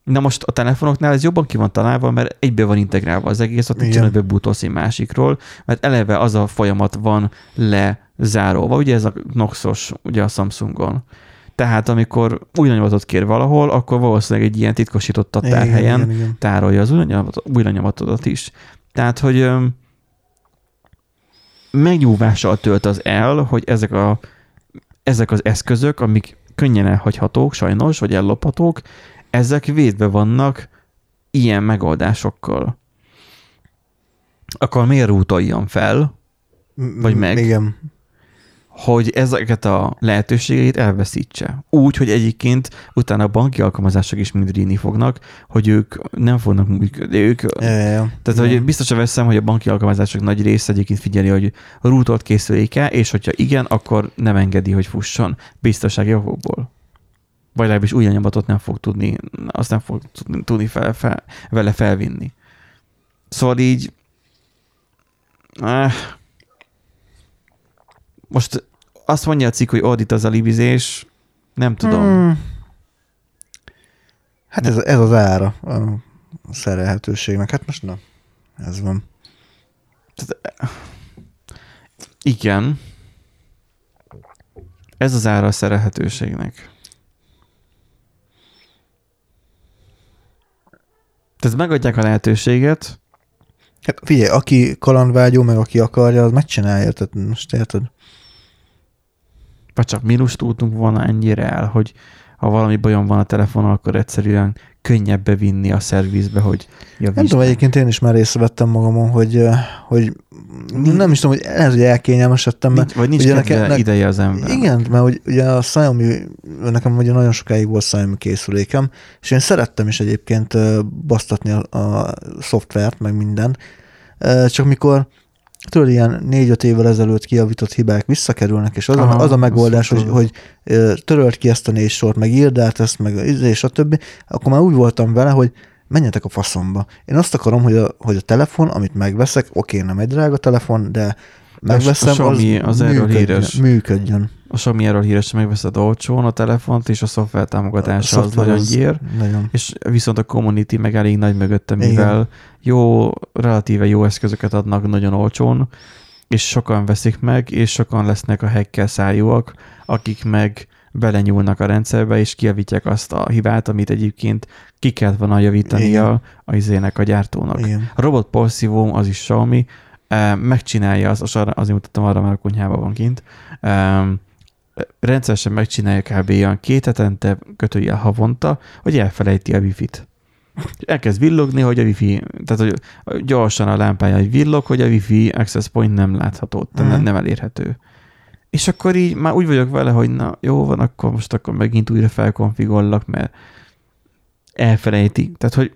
na most a telefonoknál ez jobban ki van találva, mert egybe van integrálva az egész, ott nincsen, hogy bebutolsz egy másikról, mert eleve az a folyamat van lezárolva. Ugye ez a Noxos, ugye a Samsungon. Tehát amikor új lenyomatot kér valahol, akkor valószínűleg egy ilyen titkosított tatárhelyen Igen, igen, igen. tárolja az új lenyomat- új lenyomatodat is. Tehát, hogy megnyúvással tölt az el, hogy ezek, a, ezek az eszközök, amik könnyen elhagyhatók, sajnos, vagy ellophatók, ezek védve vannak ilyen megoldásokkal. Akkor miért rútoljam fel, Vagy meg. Igen. hogy ezeket a lehetőségeit elveszítse. Úgy, hogy egyébként utána a banki alkalmazások is mind ríni fognak, hogy ők nem fognak működni. Ők, Ja, ja, ja. tehát, hogy Igen. biztosan veszem, hogy a banki alkalmazások nagy része egyébként figyeli, hogy rútolt készüléke, és hogyha igen, akkor nem engedi, hogy fusson biztonsági okokból. Vagy legalábbis új lenyomatot nem fog tudni, azt nem fog tudni, fel, fel, vele felvinni. Szóval így eh, most azt mondja a cikk, hogy audit az alibizés, nem tudom. Hmm. Hát ez, ez az ára a szerelhetőségnek. Hát most na, ez van. Igen. Ez az ára a szerelhetőségnek. Tehát megadják a lehetőséget, Hát figyelj, aki kalandvágyó, meg aki akarja, az megcsinálja, tehát most érted? vagy csak mínus tudtunk volna ennyire el, hogy ha valami bajom van a telefonon, akkor egyszerűen könnyebb bevinni a szervizbe, hogy javítsd. Nem tudom, egyébként én is már észrevettem magamon, hogy, hogy nem is tudom, hogy ez, hogy elkényelmesedtem, mert Nincs, vagy nincs ugye nekem- ne- ideje az ember. Igen, mert hogy ugye a Xiaomi, nekem ugye nagyon sokáig volt Xiaomi készülékem, és én szerettem is egyébként basztatni a, a szoftvert, meg minden, csak mikor tudod, ilyen négy-öt évvel ezelőtt kijavított hibák visszakerülnek, és az, Aha, a, az a megoldás, hogy, hogy törölt ki ezt a négy sort, meg írd át ezt, meg és a többi, akkor már úgy voltam vele, hogy menjetek a faszomba. Én azt akarom, hogy a, hogy a telefon, amit megveszek, oké, nem egy drága telefon, de megveszem, a Xiaomi az erről működjön, híres. működjön. A Xiaomi erről híres, megveszed olcsón a telefont, és a szoftver támogatása A az nagyon az gyér, Nagyon. és viszont a community meg elég nagy mögötte, Igen. mivel jó, relatíve jó eszközöket adnak nagyon olcsón, és sokan veszik meg, és sokan lesznek a hacker szájúak, akik meg belenyúlnak a rendszerbe, és kijavítják azt a hibát, amit egyébként ki kellett volna javítania Igen. a izének, a gyártónak. Igen. A robot porszívóm, az is Xiaomi, megcsinálja, az, az azért mutattam arra, mert a konyhában van kint, rendszeresen megcsinálja kb. olyan két hetente, kötőjel havonta, hogy elfelejti a wifi-t. Elkezd villogni, hogy a wifi, tehát hogy gyorsan a lámpája egy villog, hogy a wifi access point nem látható, tehát Mhm. nem elérhető. És akkor így már úgy vagyok vele, hogy na jó van, akkor most akkor megint újra felkonfigolok, mert elfelejti. Tehát, hogy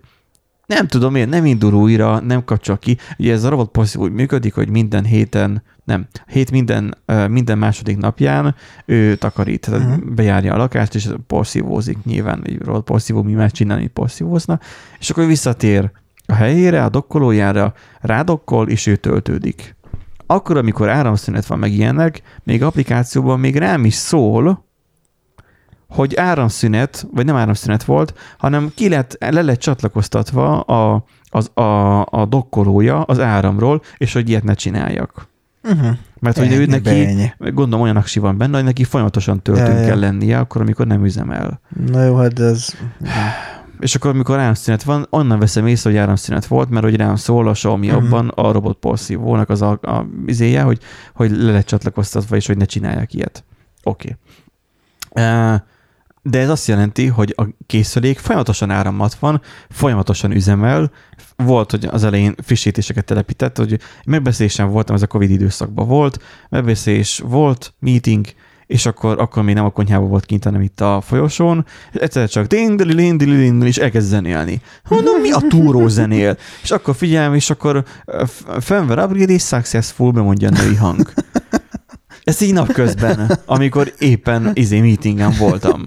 nem tudom én, nem indul újra, nem kapcsol ki. Ugye ez a robot passzív úgy működik, hogy minden héten, nem, hét minden, minden második napján ő takarít, tehát uh-huh. bejárja a lakást, és porszívózik nyilván, egy robot porszívó mi más csinálni, porszívózna, és akkor visszatér a helyére, a dokkolójára, rádokkol, és ő töltődik. Akkor, amikor áramszünet van meg ilyenek, még applikációban még rám is szól, hogy áramszünet, vagy nem áramszünet volt, hanem ki lett, le lett csatlakoztatva a, az, a, a dokkolója az áramról, és hogy ilyet ne csináljak. Uh-huh. Mert hogy ő neki, Ennyi. gondolom olyan aksi van benne, hogy neki folyamatosan töltőn Ja, ja. kell lennie, akkor, amikor nem üzemel. Na jó, hát ez... *sighs* És akkor, amikor áramszünet van, onnan veszem észre, hogy áramszünet volt, mert hogy rám szól a Xiaomi Mhm. abban a robot porszívónak az a, a izéje, hogy, hogy le lett csatlakoztatva, és hogy ne csinálják ilyet. Oké. Okay. De ez azt jelenti, hogy a készülék folyamatosan árammat van, folyamatosan üzemel. Volt, hogy az elején frissítéseket telepített, hogy megbeszélésen voltam, ez a Covid időszakban volt, megbeszélés volt, meeting, és akkor, akkor még nem a konyhában volt kint, hanem itt a folyosón, és egyszer csak ding ding ding és elkezd zenélni. Mondom, mi a túró zenél? És akkor figyelem, és akkor firmware upgrade és successful, bemondja a női hang. *laughs* Ez így napközben, amikor éppen izé meetingen voltam.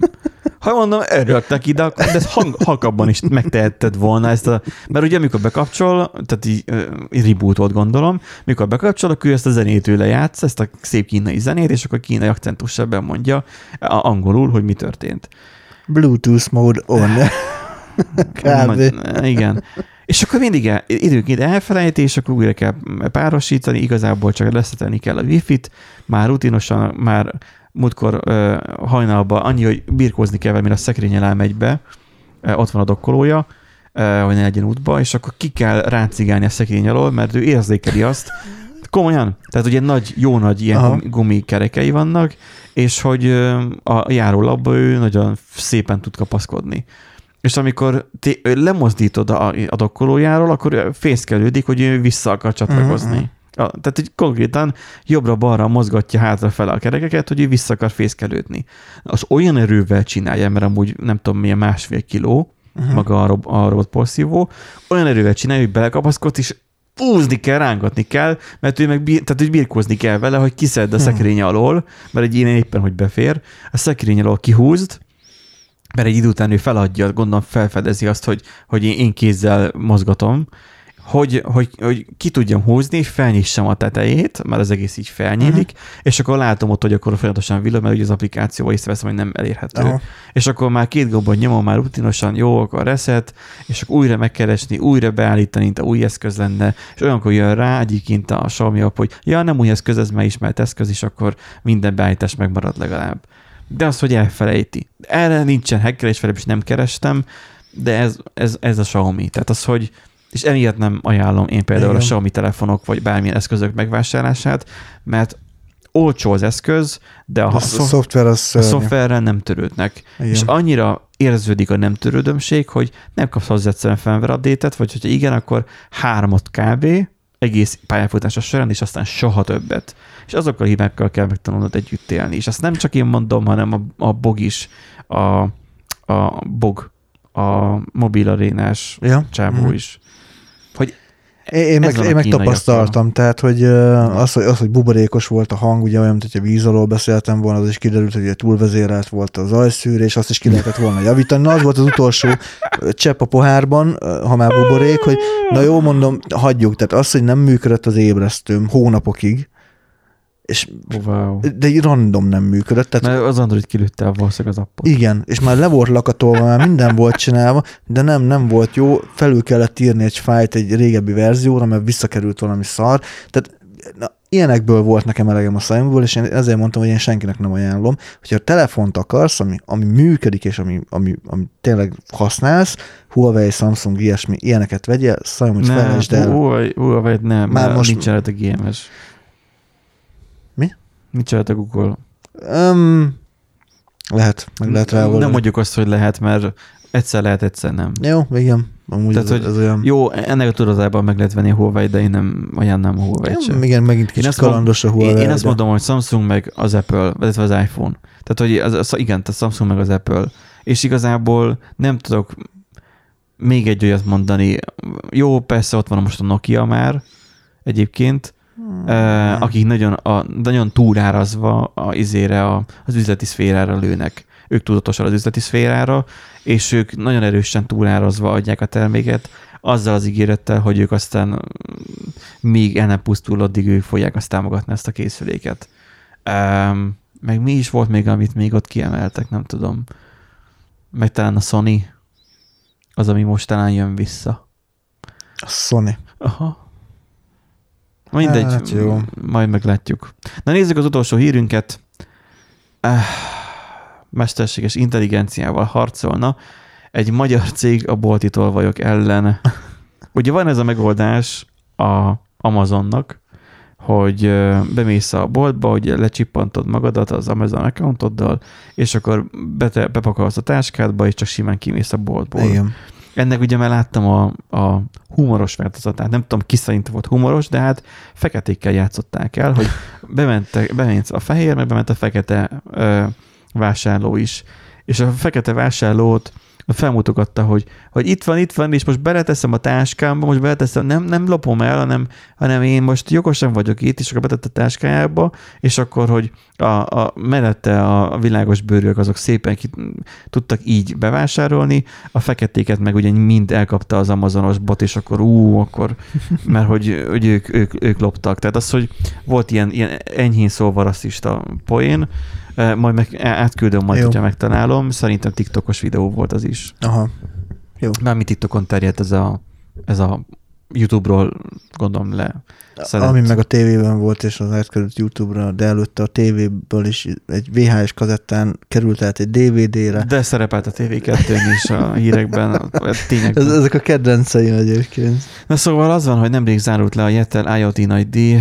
Ha mondom, örülök ide, akkor de ezt hang, halkabban is megtehetted volna ezt a... Mert ugye amikor bekapcsol, tehát így, reboot volt gondolom, mikor bekapcsol, akkor ő ezt a zenét ő lejátsz, ezt a szép kínai zenét, és akkor kínai akcentussal bemondja a- angolul, hogy mi történt. Bluetooth mode on. *laughs* Kb. Igen. És akkor mindig el, időnként elfelejti, és akkor újra kell párosítani, igazából csak leszetelni kell a wifi-t, már rutinosan, már múltkor uh, hajnalban annyi, hogy birkózni kell vele, mire a szekrényel elmegy be, uh, ott van a dokkolója, uh, hogy ne legyen útba, és akkor ki kell ráncigálni a szekrény alól, mert ő érzékeli azt, komolyan, tehát ugye nagy, jó nagy ilyen Aha. gumi, gumikerekei vannak, és hogy ö, a járólapba ő nagyon szépen tud kapaszkodni. És amikor te lemozdítod a, a dokkolójáról, akkor fészkelődik, hogy ő vissza akar csatlakozni. Mhm. A, tehát egy konkrétan jobbra-balra mozgatja hátrafele a kerekeket, hogy ő vissza akar fészkelődni. Az olyan erővel csinálja, mert amúgy nem tudom milyen másfél kiló, Uh-huh. maga a, rob, a robot porszívó, olyan erővel csinálja, hogy belekapaszkodt, és húzni kell, rángatni kell, mert ő meg bir, tehát, hogy birkózni kell vele, hogy kiszedd a Hmm. szekrény alól, mert egy ilyen éppen, hogy befér, a szekrény alól kihúzd, mert egy idő után ő feladja, gondolom felfedezi azt, hogy, hogy én, én kézzel mozgatom, hogy, hogy, hogy ki tudjam húzni, és felnyissam a tetejét, mert az egész így felnyílik, uh-huh. és akkor látom ott, hogy akkor folyamatosan villog, mert ugye az applikáció észreveszem, hogy nem elérhető. Uh-huh. És akkor már két gombon nyomom, már rutinosan jó, akkor reset, és akkor újra megkeresni, újra beállítani, mint a új eszköz lenne, és olyankor jön rá egyébként a Xiaomi app, hogy ja, nem új eszköz, ez már ismert eszköz, és akkor minden beállítás megmarad legalább. De az, hogy elfelejti. Erre nincsen hackerés, is nem kerestem, de ez, ez, ez a Xiaomi. Tehát az, hogy és emiatt nem ajánlom én például Igen. a Xiaomi telefonok vagy bármilyen eszközök megvásárlását, mert olcsó az eszköz, de a, a, a, szoftver az a szoftverrel nem törődnek. Igen. És annyira érződik a nem törődömség, hogy nem kapsz hozzá egyszerűen firmware update vagy hogyha igen, akkor hármat kb. egész pályafutása során, és aztán soha többet. És azokkal a hibákkal kell megtanulnod együtt élni. És azt nem csak én mondom, hanem a, a BOG is, a, a BOG, a mobilarénás ja. csábó mm. is én, meg, én meg tapasztaltam, tehát hogy az, hogy az, hogy buborékos volt a hang, ugye olyan, mint hogyha víz alól beszéltem volna, az is kiderült, hogy túlvezérelt volt az ajszűrés, azt is ki lehetett volna javítani. Na, az volt az utolsó csepp a pohárban, ha már buborék, hogy na jó, mondom, hagyjuk. Tehát az, hogy nem működött az ébresztőm hónapokig, és wow. de egy random nem működött. Tehát, Mert az Android kilőtte a valószínűleg az appot. Igen, és már le volt lakatolva, már minden volt csinálva, de nem, nem volt jó, felül kellett írni egy fájt egy régebbi verzióra, mert visszakerült valami szar. Tehát na, ilyenekből volt nekem elegem a szájomból, és én ezért mondtam, hogy én senkinek nem ajánlom, hogyha a telefont akarsz, ami, ami működik, és ami, ami, ami tényleg használsz, Huawei, Samsung, ilyesmi, ilyeneket vegyél, szajom, hogy felejtsd el. Huawei, Huawei nem, már most nincs a GMS. Mit csinált a Google? Um, lehet, meg lehet rá Nem mondjuk azt, hogy lehet, mert egyszer lehet, egyszer nem. Jó, igen. Amúgy Tehát, ez, hogy ez olyan... Jó, ennek a tudatában meg lehet venni a Huawei, de én nem ajánlom a Huawei-t sem. Igen, megint kicsit kalandos a Huawei. Én, én azt mondom, hogy Samsung meg az Apple, illetve az iPhone. Tehát, hogy az, az, igen, tehát Samsung meg az Apple. És igazából nem tudok még egy olyat mondani. Jó, persze ott van most a Nokia már egyébként, Hmm. akik nagyon, a, nagyon túlárazva a izére, a, az üzleti szférára lőnek. Ők tudatosan az üzleti szférára, és ők nagyon erősen túlárazva adják a terméket, azzal az ígérettel, hogy ők aztán még el nem pusztul, addig ők fogják azt támogatni ezt a készüléket. Um, meg mi is volt még, amit még ott kiemeltek, nem tudom. Meg talán a Sony, az, ami most talán jön vissza. A Sony. Aha. Mindegy, hát jó. majd meglátjuk. Na nézzük az utolsó hírünket. Uh, mesterséges intelligenciával harcolna egy magyar cég a bolti tolvajok ellen. Ugye van ez a megoldás a Amazonnak, hogy bemész a boltba, hogy lecsippantod magadat az Amazon accountoddal, és akkor bete, bepakolsz a táskádba, és csak simán kimész a boltból. Igen. Ennek ugye már láttam a, a humoros változatát. Nem tudom, ki szerint volt humoros, de hát feketékkel játszották el, hogy bementek, bement a fehér, meg bement a fekete ö, vásárló is. És a fekete vásárlót felmutogatta, hogy, hogy itt van, itt van, és most beleteszem a táskámba, most beleteszem, nem, nem lopom el, hanem, hanem én most jogosan vagyok itt, és akkor betett a táskájába, és akkor, hogy a, a mellette a világos bőrök azok szépen ki, tudtak így bevásárolni, a feketéket meg ugye mind elkapta az amazonos bot, és akkor ú, akkor, mert hogy, hogy ők, ők, ők loptak. Tehát az, hogy volt ilyen, ilyen enyhén szóval rasszista poén, majd meg átküldöm majd, Jó. hogyha megtalálom. Szerintem TikTokos videó volt az is. Aha. Jó. Mármint TikTokon terjedt ez a, ez a YouTube-ról gondolom le. Szedett. Ami meg a tévében volt, és az átkerült YouTube-ra, de előtte a tévéből is egy VHS kazettán került át egy DVD-re. De szerepelt a TV2-n is a hírekben, a Ez, ezek a kedvenceim egyébként. Na szóval az van, hogy nemrég zárult le a Jettel IoT nagy díj,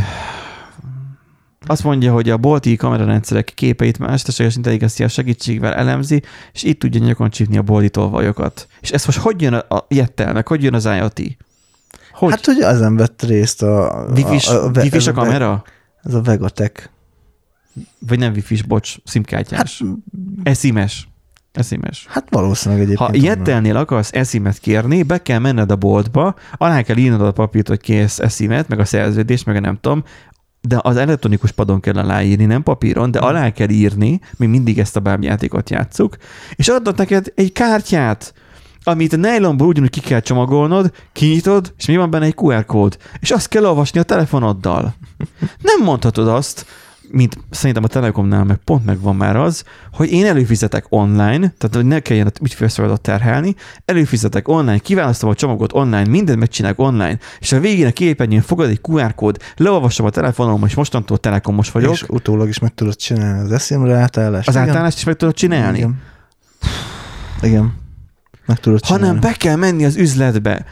azt mondja, hogy a bolti kamerarendszerek képeit mesterséges intelligencia segítségével elemzi, és itt tudja nyakon csípni a bolti tolvajokat. És ez most hogy jön a Jettel, meg hogy jön az IoT? Hogy? Hát, hogy ezen vett részt a... Wi-Fi-s a, a, a, a kamera? Ez a Vegatech. Vagy nem Wi-Fi-s, bocs, szimkártyás. Hát, Eszimes. Eszimes. Hát valószínűleg egyébként. Ha Jettelnél akarsz eszimet kérni, be kell menned a boltba, alá kell írnod a papírt, hogy kész eszimet, meg a szerződést, meg a nem tudom, de az elektronikus padon kell aláírni, nem papíron, de alá kell írni, mi mindig ezt a bábjátékot játszuk, és adnak neked egy kártyát, amit a nylonból ugyanúgy ki kell csomagolnod, kinyitod, és mi van benne? Egy QR kód, és azt kell olvasni a telefonoddal. Nem mondhatod azt, mint szerintem a Telekomnál meg pont megvan már az, hogy én előfizetek online, tehát hogy ne kelljen a ügyfélszolgálatot terhelni, előfizetek online, kiválasztom a csomagot online, mindent megcsinálok online, és a végén a képernyőn fogad egy QR kód, leolvasom a telefonom, és mostantól telekomos vagyok. És utólag is meg tudod csinálni az eszémre átállást. Az Igen. átállást is meg tudod csinálni. Igen. Igen. Meg tudod csinálni. hanem be kell menni az üzletbe.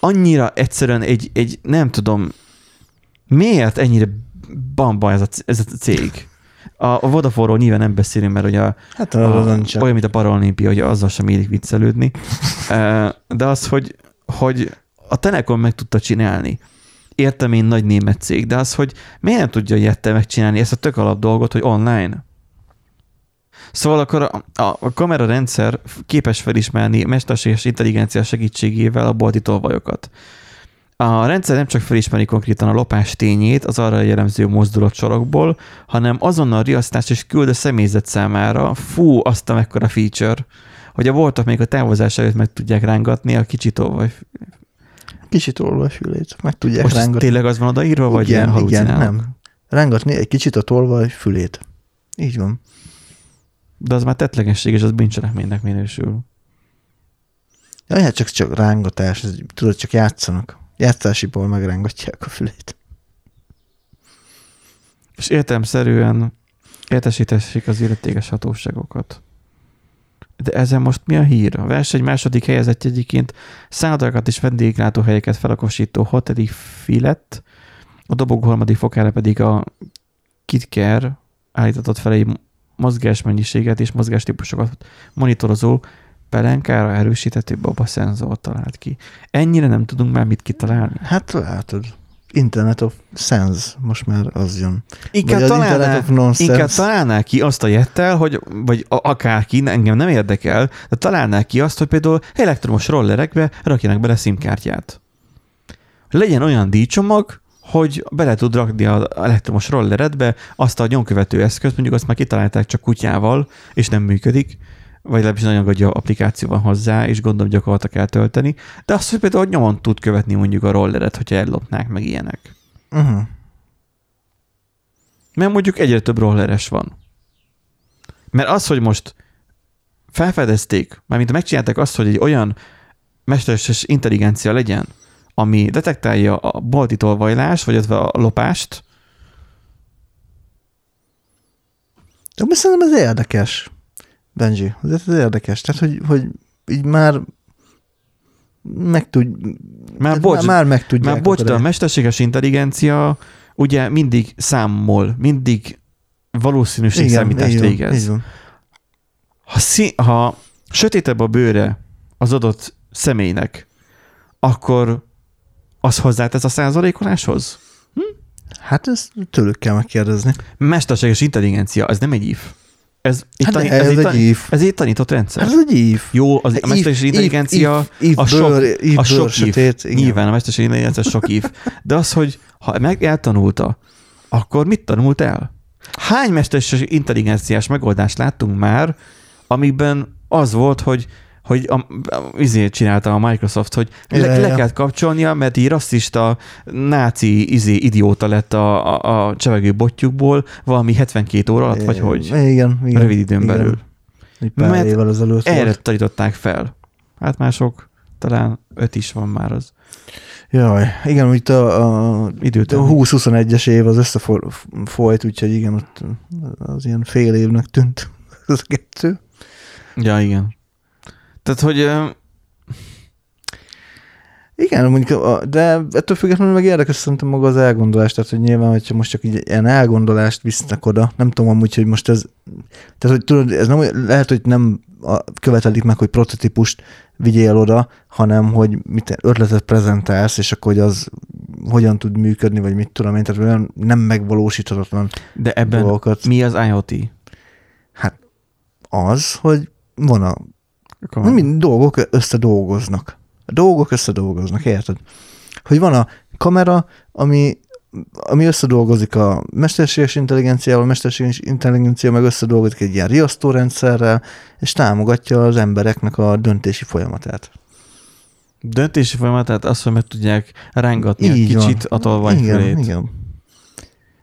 Annyira egyszerűen egy, egy nem tudom, miért ennyire bamba ez a, ez a cég? A, a Vodafone-ról nyilván nem beszélünk, mert ugye a, Hát a, az nincs. olyan, mint a Paralimpia, hogy azzal sem érik viccelődni. *laughs* De az, hogy, hogy a Telekom meg tudta csinálni. Értem én nagy német cég, de az, hogy miért nem tudja Jette megcsinálni ezt a tök alap dolgot, hogy online? Szóval akkor a, a, a kamerarendszer képes felismerni mesterséges intelligencia segítségével a bolti tolvajokat. A rendszer nem csak felismeri konkrétan a lopás tényét az arra jellemző mozdulatsorokból, hanem azonnal riasztást is küld a személyzet számára. Fú, azt a mekkora feature, hogy a voltak még a távozás előtt meg tudják rángatni a. Kicsit olva a fülét, meg tudják Most rángatni. tényleg az van odaírva, vagy ilyen igen, igen, halucinálok? nem. Rángatni egy kicsit a tolvaj fülét. Így van. De az már tettlegesség, és az bűncselekménynek minősül. Ja, hát csak, csak rángatás, tudod, csak játszanak. Játszásiból megrángatják a fülét. És értelmszerűen értesítessék az illetékes hatóságokat. De ezen most mi a hír? A verseny második helyezettje egyébként szállodákat és vendéglátóhelyeket felakosító hoteli filet, a dobogó harmadik fokára pedig a KitKer állítatott fel egy mozgásmennyiséget és mozgástípusokat monitorozó pelenkára erősíthető baba szenzort talált ki. Ennyire nem tudunk már mit kitalálni. Hát látod. Internet of Sense, most már az jön. Inkább Vagy találná, inkább találná ki azt a jettel, hogy, vagy a- akárki, engem nem érdekel, de találná ki azt, hogy például elektromos rollerekbe rakjanak bele szimkártyát. Legyen olyan díjcsomag, hogy bele tud rakni az elektromos rolleredbe azt a nyomkövető eszközt, mondjuk azt már kitalálták csak kutyával, és nem működik, vagy legalábbis nagyon gagya applikáció van hozzá, és gondolom gyakorlatilag kell tölteni, de azt, hogy például nyomon tud követni mondjuk a rolleret, hogyha ellopnák meg ilyenek. Uh-huh. Mert mondjuk egyre több rolleres van. Mert az, hogy most felfedezték, mármint megcsinálták azt, hogy egy olyan mesterséges intelligencia legyen, ami detektálja a bolti tolvajlást, vagy a lopást, De szerintem ez érdekes, Benji. Azért ez érdekes. Tehát, hogy, hogy így már meg tud... Már ez bocs, már, már meg tudják. Már bocs, de a mesterséges intelligencia ugye mindig számol, mindig valószínűségszámítást így van, végez. Így van. Ha, szí- ha sötétebb a bőre az adott személynek, akkor az hozzátesz a százalékoláshoz? Hát ezt tőlük kell megkérdezni. Mesterséges intelligencia, ez nem egy if. Ez egy, Hát tani- de ez egy, if. ez egy tanított rendszer. Hát ez egy if. Jó, az, a mesterséges intelligencia if- if a sok, if a sok sötét, igen. Nyilván a mesterséges intelligencia sok if. De az, hogy ha meg eltanulta, akkor mit tanult el? Hány mesterséges intelligenciás megoldást láttunk már, amikben az volt, hogy hogy a, a, izét csinálta a Microsoft, hogy le, Ja, le kellett kapcsolnia, mert így rasszista, náci izé, idióta lett a, a, a csevegő botjukból valami 72 óra alatt, vagy hogy? Igen, igen. Rövid időn igen. belül. Egy pár Mert évvel ezelőtt Erre volt. tanították fel. Hát mások, talán öt is van már az Jaj, igen, itt a, a, a időt. 20-21-es év az összefolyt, úgyhogy igen, ott az ilyen fél évnek tűnt *laughs* az a kettő. Ja, igen. Tehát, hogy Igen, mondjuk, de ettől függetlenül meg érdekes szerintem maga az elgondolás, tehát hogy nyilván, hogyha most csak így ilyen elgondolást visznek oda, nem tudom amúgy, hogy most ez, tehát hogy tudod, ez nem, lehet, hogy nem követelik meg, hogy prototípust vigyél oda, hanem hogy mit, ötletet prezentálsz, és akkor hogy az hogyan tud működni, vagy mit tudom én, tehát olyan nem megvalósíthatatlan de ebben dolgokat. mi az IoT? Hát az, hogy van a Nem mind dolgok összedolgoznak. A dolgok összedolgoznak, érted? Hogy van a kamera, ami ami összedolgozik a mesterséges intelligenciával, a mesterséges intelligencia meg összedolgozik egy ilyen riasztórendszerrel, és támogatja az embereknek a döntési folyamatát. Döntési folyamatát azt, hogy meg tudják rángatni Így kicsit van. a tolvaj igen, fölét. igen.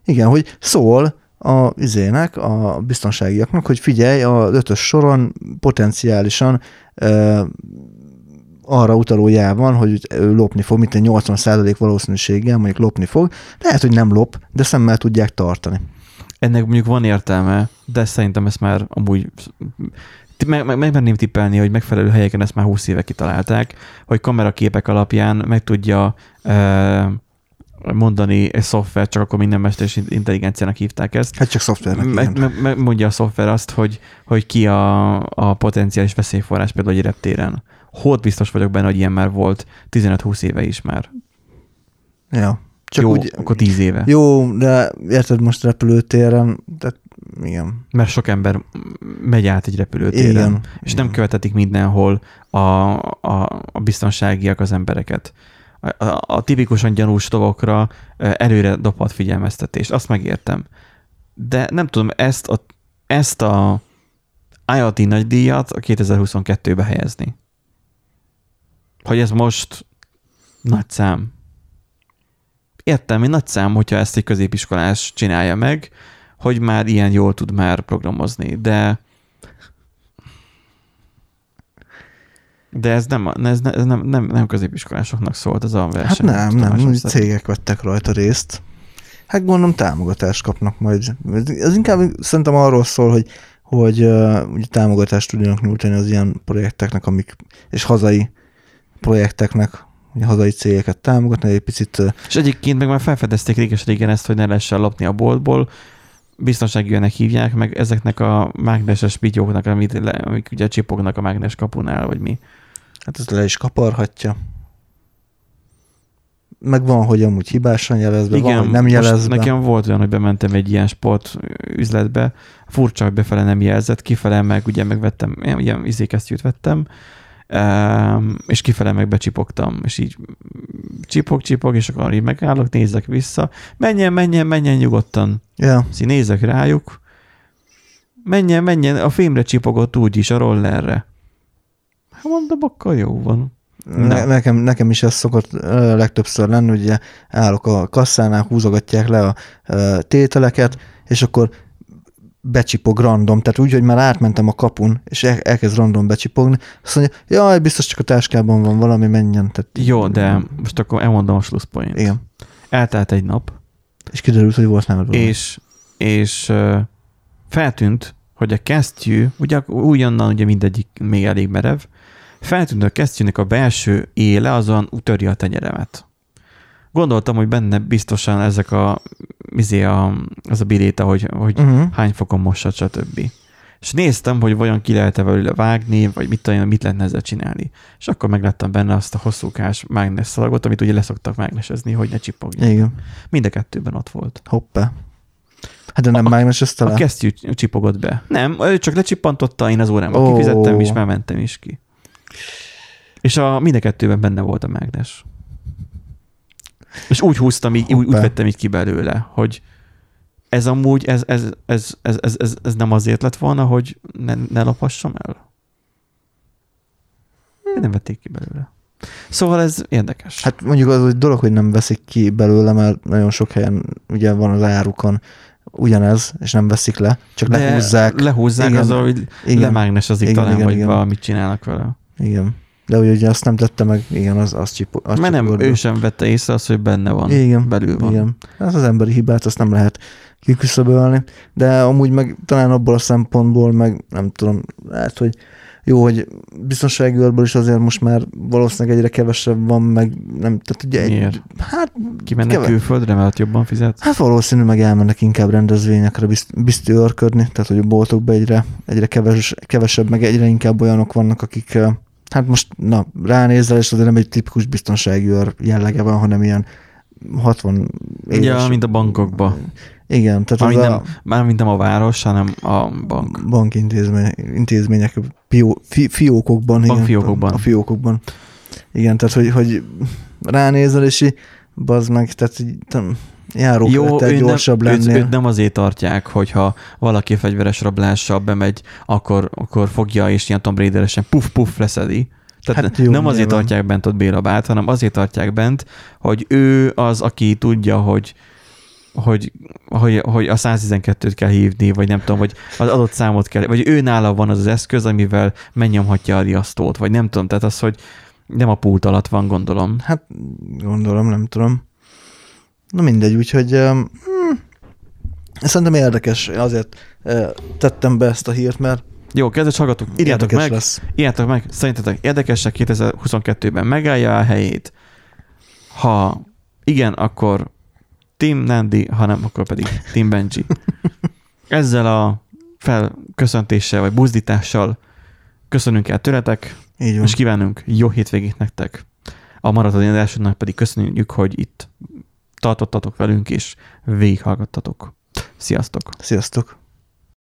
Igen, hogy szól a izének, a biztonságiaknak, hogy figyelj, a ötös soron potenciálisan ö, arra utaló jel van, hogy lopni fog, mint egy 80% valószínűséggel mondjuk lopni fog. Lehet, hogy nem lop, de szemmel tudják tartani. Ennek mondjuk van értelme, de szerintem ezt már amúgy meg, meg, tippelni, hogy megfelelő helyeken ezt már 20 éve kitalálták, hogy kameraképek alapján meg tudja e, mondani egy szoftver, csak akkor minden mesteres intelligenciának hívták ezt. Hát csak szoftvernek. Meg, meg, meg mondja a szoftver azt, hogy, hogy ki a, a potenciális veszélyforrás például egy reptéren. Hót biztos vagyok benne, hogy ilyen már volt 15-20 éve is már. Ja. Csak Jó, úgy, akkor 10 éve. Jó, de érted most repülőtéren, tehát igen. Mert sok ember megy át egy repülőtéren. Igen. És igen. nem követetik mindenhol a, a, a biztonságiak az embereket. A, a, tipikusan gyanús dolgokra előre dobhat figyelmeztetést. Azt megértem. De nem tudom, ezt a, ezt a IoT nagydíjat a 2022-be helyezni. Hogy ez most nagy szám. Értem, hogy nagy szám, hogyha ezt egy középiskolás csinálja meg, hogy már ilyen jól tud már programozni, de de ez nem, ez, ne- ez nem, nem, nem középiskolásoknak szólt ez a verseny. Hát nem, nem, cégek vettek rajta részt. Hát gondolom támogatást kapnak majd. Ez inkább szerintem arról szól, hogy, hogy uh, ugye támogatást tudjanak nyújtani az ilyen projekteknek, amik, és hazai projekteknek, hogy hazai cégeket támogatni, egy picit És egyébként meg már felfedezték réges régen ezt, hogy ne lehessen lopni a boltból, biztonsági ilyenek hívják, meg ezeknek a mágneses pityóknak, amit le, amik ugye csipognak a mágnes kapunál, vagy mi. Hát ez le is kaparhatja. Meg van, hogy amúgy hibásan jelez be, van, hogy nem jelez be. nekem volt olyan, hogy bementem egy ilyen sport üzletbe, furcsa, hogy befele nem jelzett, kifele meg ugye megvettem, ilyen, izékesztyűt vettem, és kifele meg becsipogtam, és így csipog, csipog, és akkor így megállok, nézek vissza, menjen, menjen, menjen nyugodtan, Ja, Szóval nézek rájuk, menjen, menjen, a fémre csipogott úgy is, a rollerre. Hát mondom, akkor jó van. Ne, nekem, nekem is ez szokott ö, legtöbbször lenni, ugye állok a kasszánál, húzogatják le a ö, tételeket, és akkor becsipog random, tehát úgy, hogy már átmentem a kapun, és el, elkezd random becsipogni, azt mondja, jaj, biztos csak a táskában van valami, menjen. Tehát, Jó, de most akkor elmondom a slusszpoint. Igen. Eltelt egy nap, És kiderült, hogy volt nem és, és ö, feltűnt, hogy a kesztyű, ugye újonnan ugye mindegyik még elég merev, a kesztyűnek a belső éle azon utöri a tenyeremet. Gondoltam, hogy benne biztosan ezek a, izé a, az a biléta, hogy, hogy Uh-huh. hány fokon mossad, stb. És néztem, hogy vajon ki lehet-e belőle vágni, vagy mit, tudom, mit lehetne ezzel csinálni. És akkor megláttam benne azt a hosszúkás mágnes szalagot, amit ugye leszoktak mágnesezni, hogy ne csipogjon. Igen. Mind a kettőben ott volt. Hoppá. Hát de nem A- mágnesezte A le? kesztyű csipogott be. Nem, ő csak lecsippantotta, én az órámba Ó. oh. kifizettem, és már mentem is ki. És a mind a kettőben benne volt a mágnes. És úgy húztam, így, úgy, úgy vettem így ki belőle, hogy ez amúgy, ez, ez, ez, ez, ez, ez, ez nem azért lett volna, hogy ne, ne lophassam el? Nem vették ki belőle. Szóval ez érdekes. Hát mondjuk az egy dolog, hogy nem veszik ki belőle, mert nagyon sok helyen ugye van az árukon ugyanez, és nem veszik le, csak De lehúzzák. Lehúzzák Igen. azzal, hogy Igen. lemágnesezik Igen, talán, igen, vagy igen. valamit csinálnak vele. Igen. De ugye, ugye azt nem tette meg, igen, az, az csipog. Az Mert nem, ő sem vette észre azt, hogy benne van. igen, belül van. Igen. Ez az emberi hibát, azt nem lehet kiküszöbölni, de amúgy meg talán abból a szempontból meg nem tudom, lehet, hogy jó, hogy biztonsági őrből is azért most már valószínűleg egyre kevesebb van, meg nem, tehát ugye egy, Miért? hát, Kimennek Keve- külföldre, mert jobban fizet? hát valószínű meg elmennek inkább rendezvényekre bizt, biztőrködni, tehát hogy a boltokban egyre, egyre keves, kevesebb, meg egyre inkább olyanok vannak, akik hát most na, ránézel, és azért nem egy tipikus biztonsági őr jellege van, hanem ilyen 60 éves. Ja, mint a bankokba. Igen, tehát az nem, a mármint nem a város, hanem a bank. bankintézmény, intézmények, pió, fi, fiókokban. Bankfiókokban. Igen, a fiókokban. Igen, tehát hogy, hogy ránézel, és így, bazd meg, tehát így, nem, járókörete gyorsabb nem, lennél. Őt, őt nem azért tartják, hogyha valaki fegyveres rablással bemegy, akkor, akkor fogja és ilyen Tomb Raideresen puf-puf leszedi. Tehát Hát hát jó, nem azért nyilván. tartják bent ott Bélabát, hanem azért tartják bent, hogy ő az, aki tudja, hogy hogy, hogy, hogy a 112-t kell hívni, vagy nem tudom, vagy az adott számot kell, vagy ő nála van az az eszköz, amivel megnyomhatja a riasztót, vagy nem tudom, tehát az, hogy nem a pult alatt van, gondolom. Hát gondolom, nem tudom. Na mindegy, úgyhogy hmm, szerintem érdekes, azért uh, tettem be ezt a hírt, mert Jó, kedves hallgatók, írjátok meg, lesz. írjátok meg, szerintetek érdekesek 2022-ben megállja a helyét? Ha igen, akkor Team Nandi, ha nem, akkor pedig Team Benji. *laughs* Ezzel a felköszöntéssel, vagy buzdítással köszönünk el tőletek, és kívánunk jó hétvégét nektek. A maratoni adásodnak pedig köszönjük, hogy itt tartottatok velünk, és végighallgattatok. Sziasztok! Sziasztok!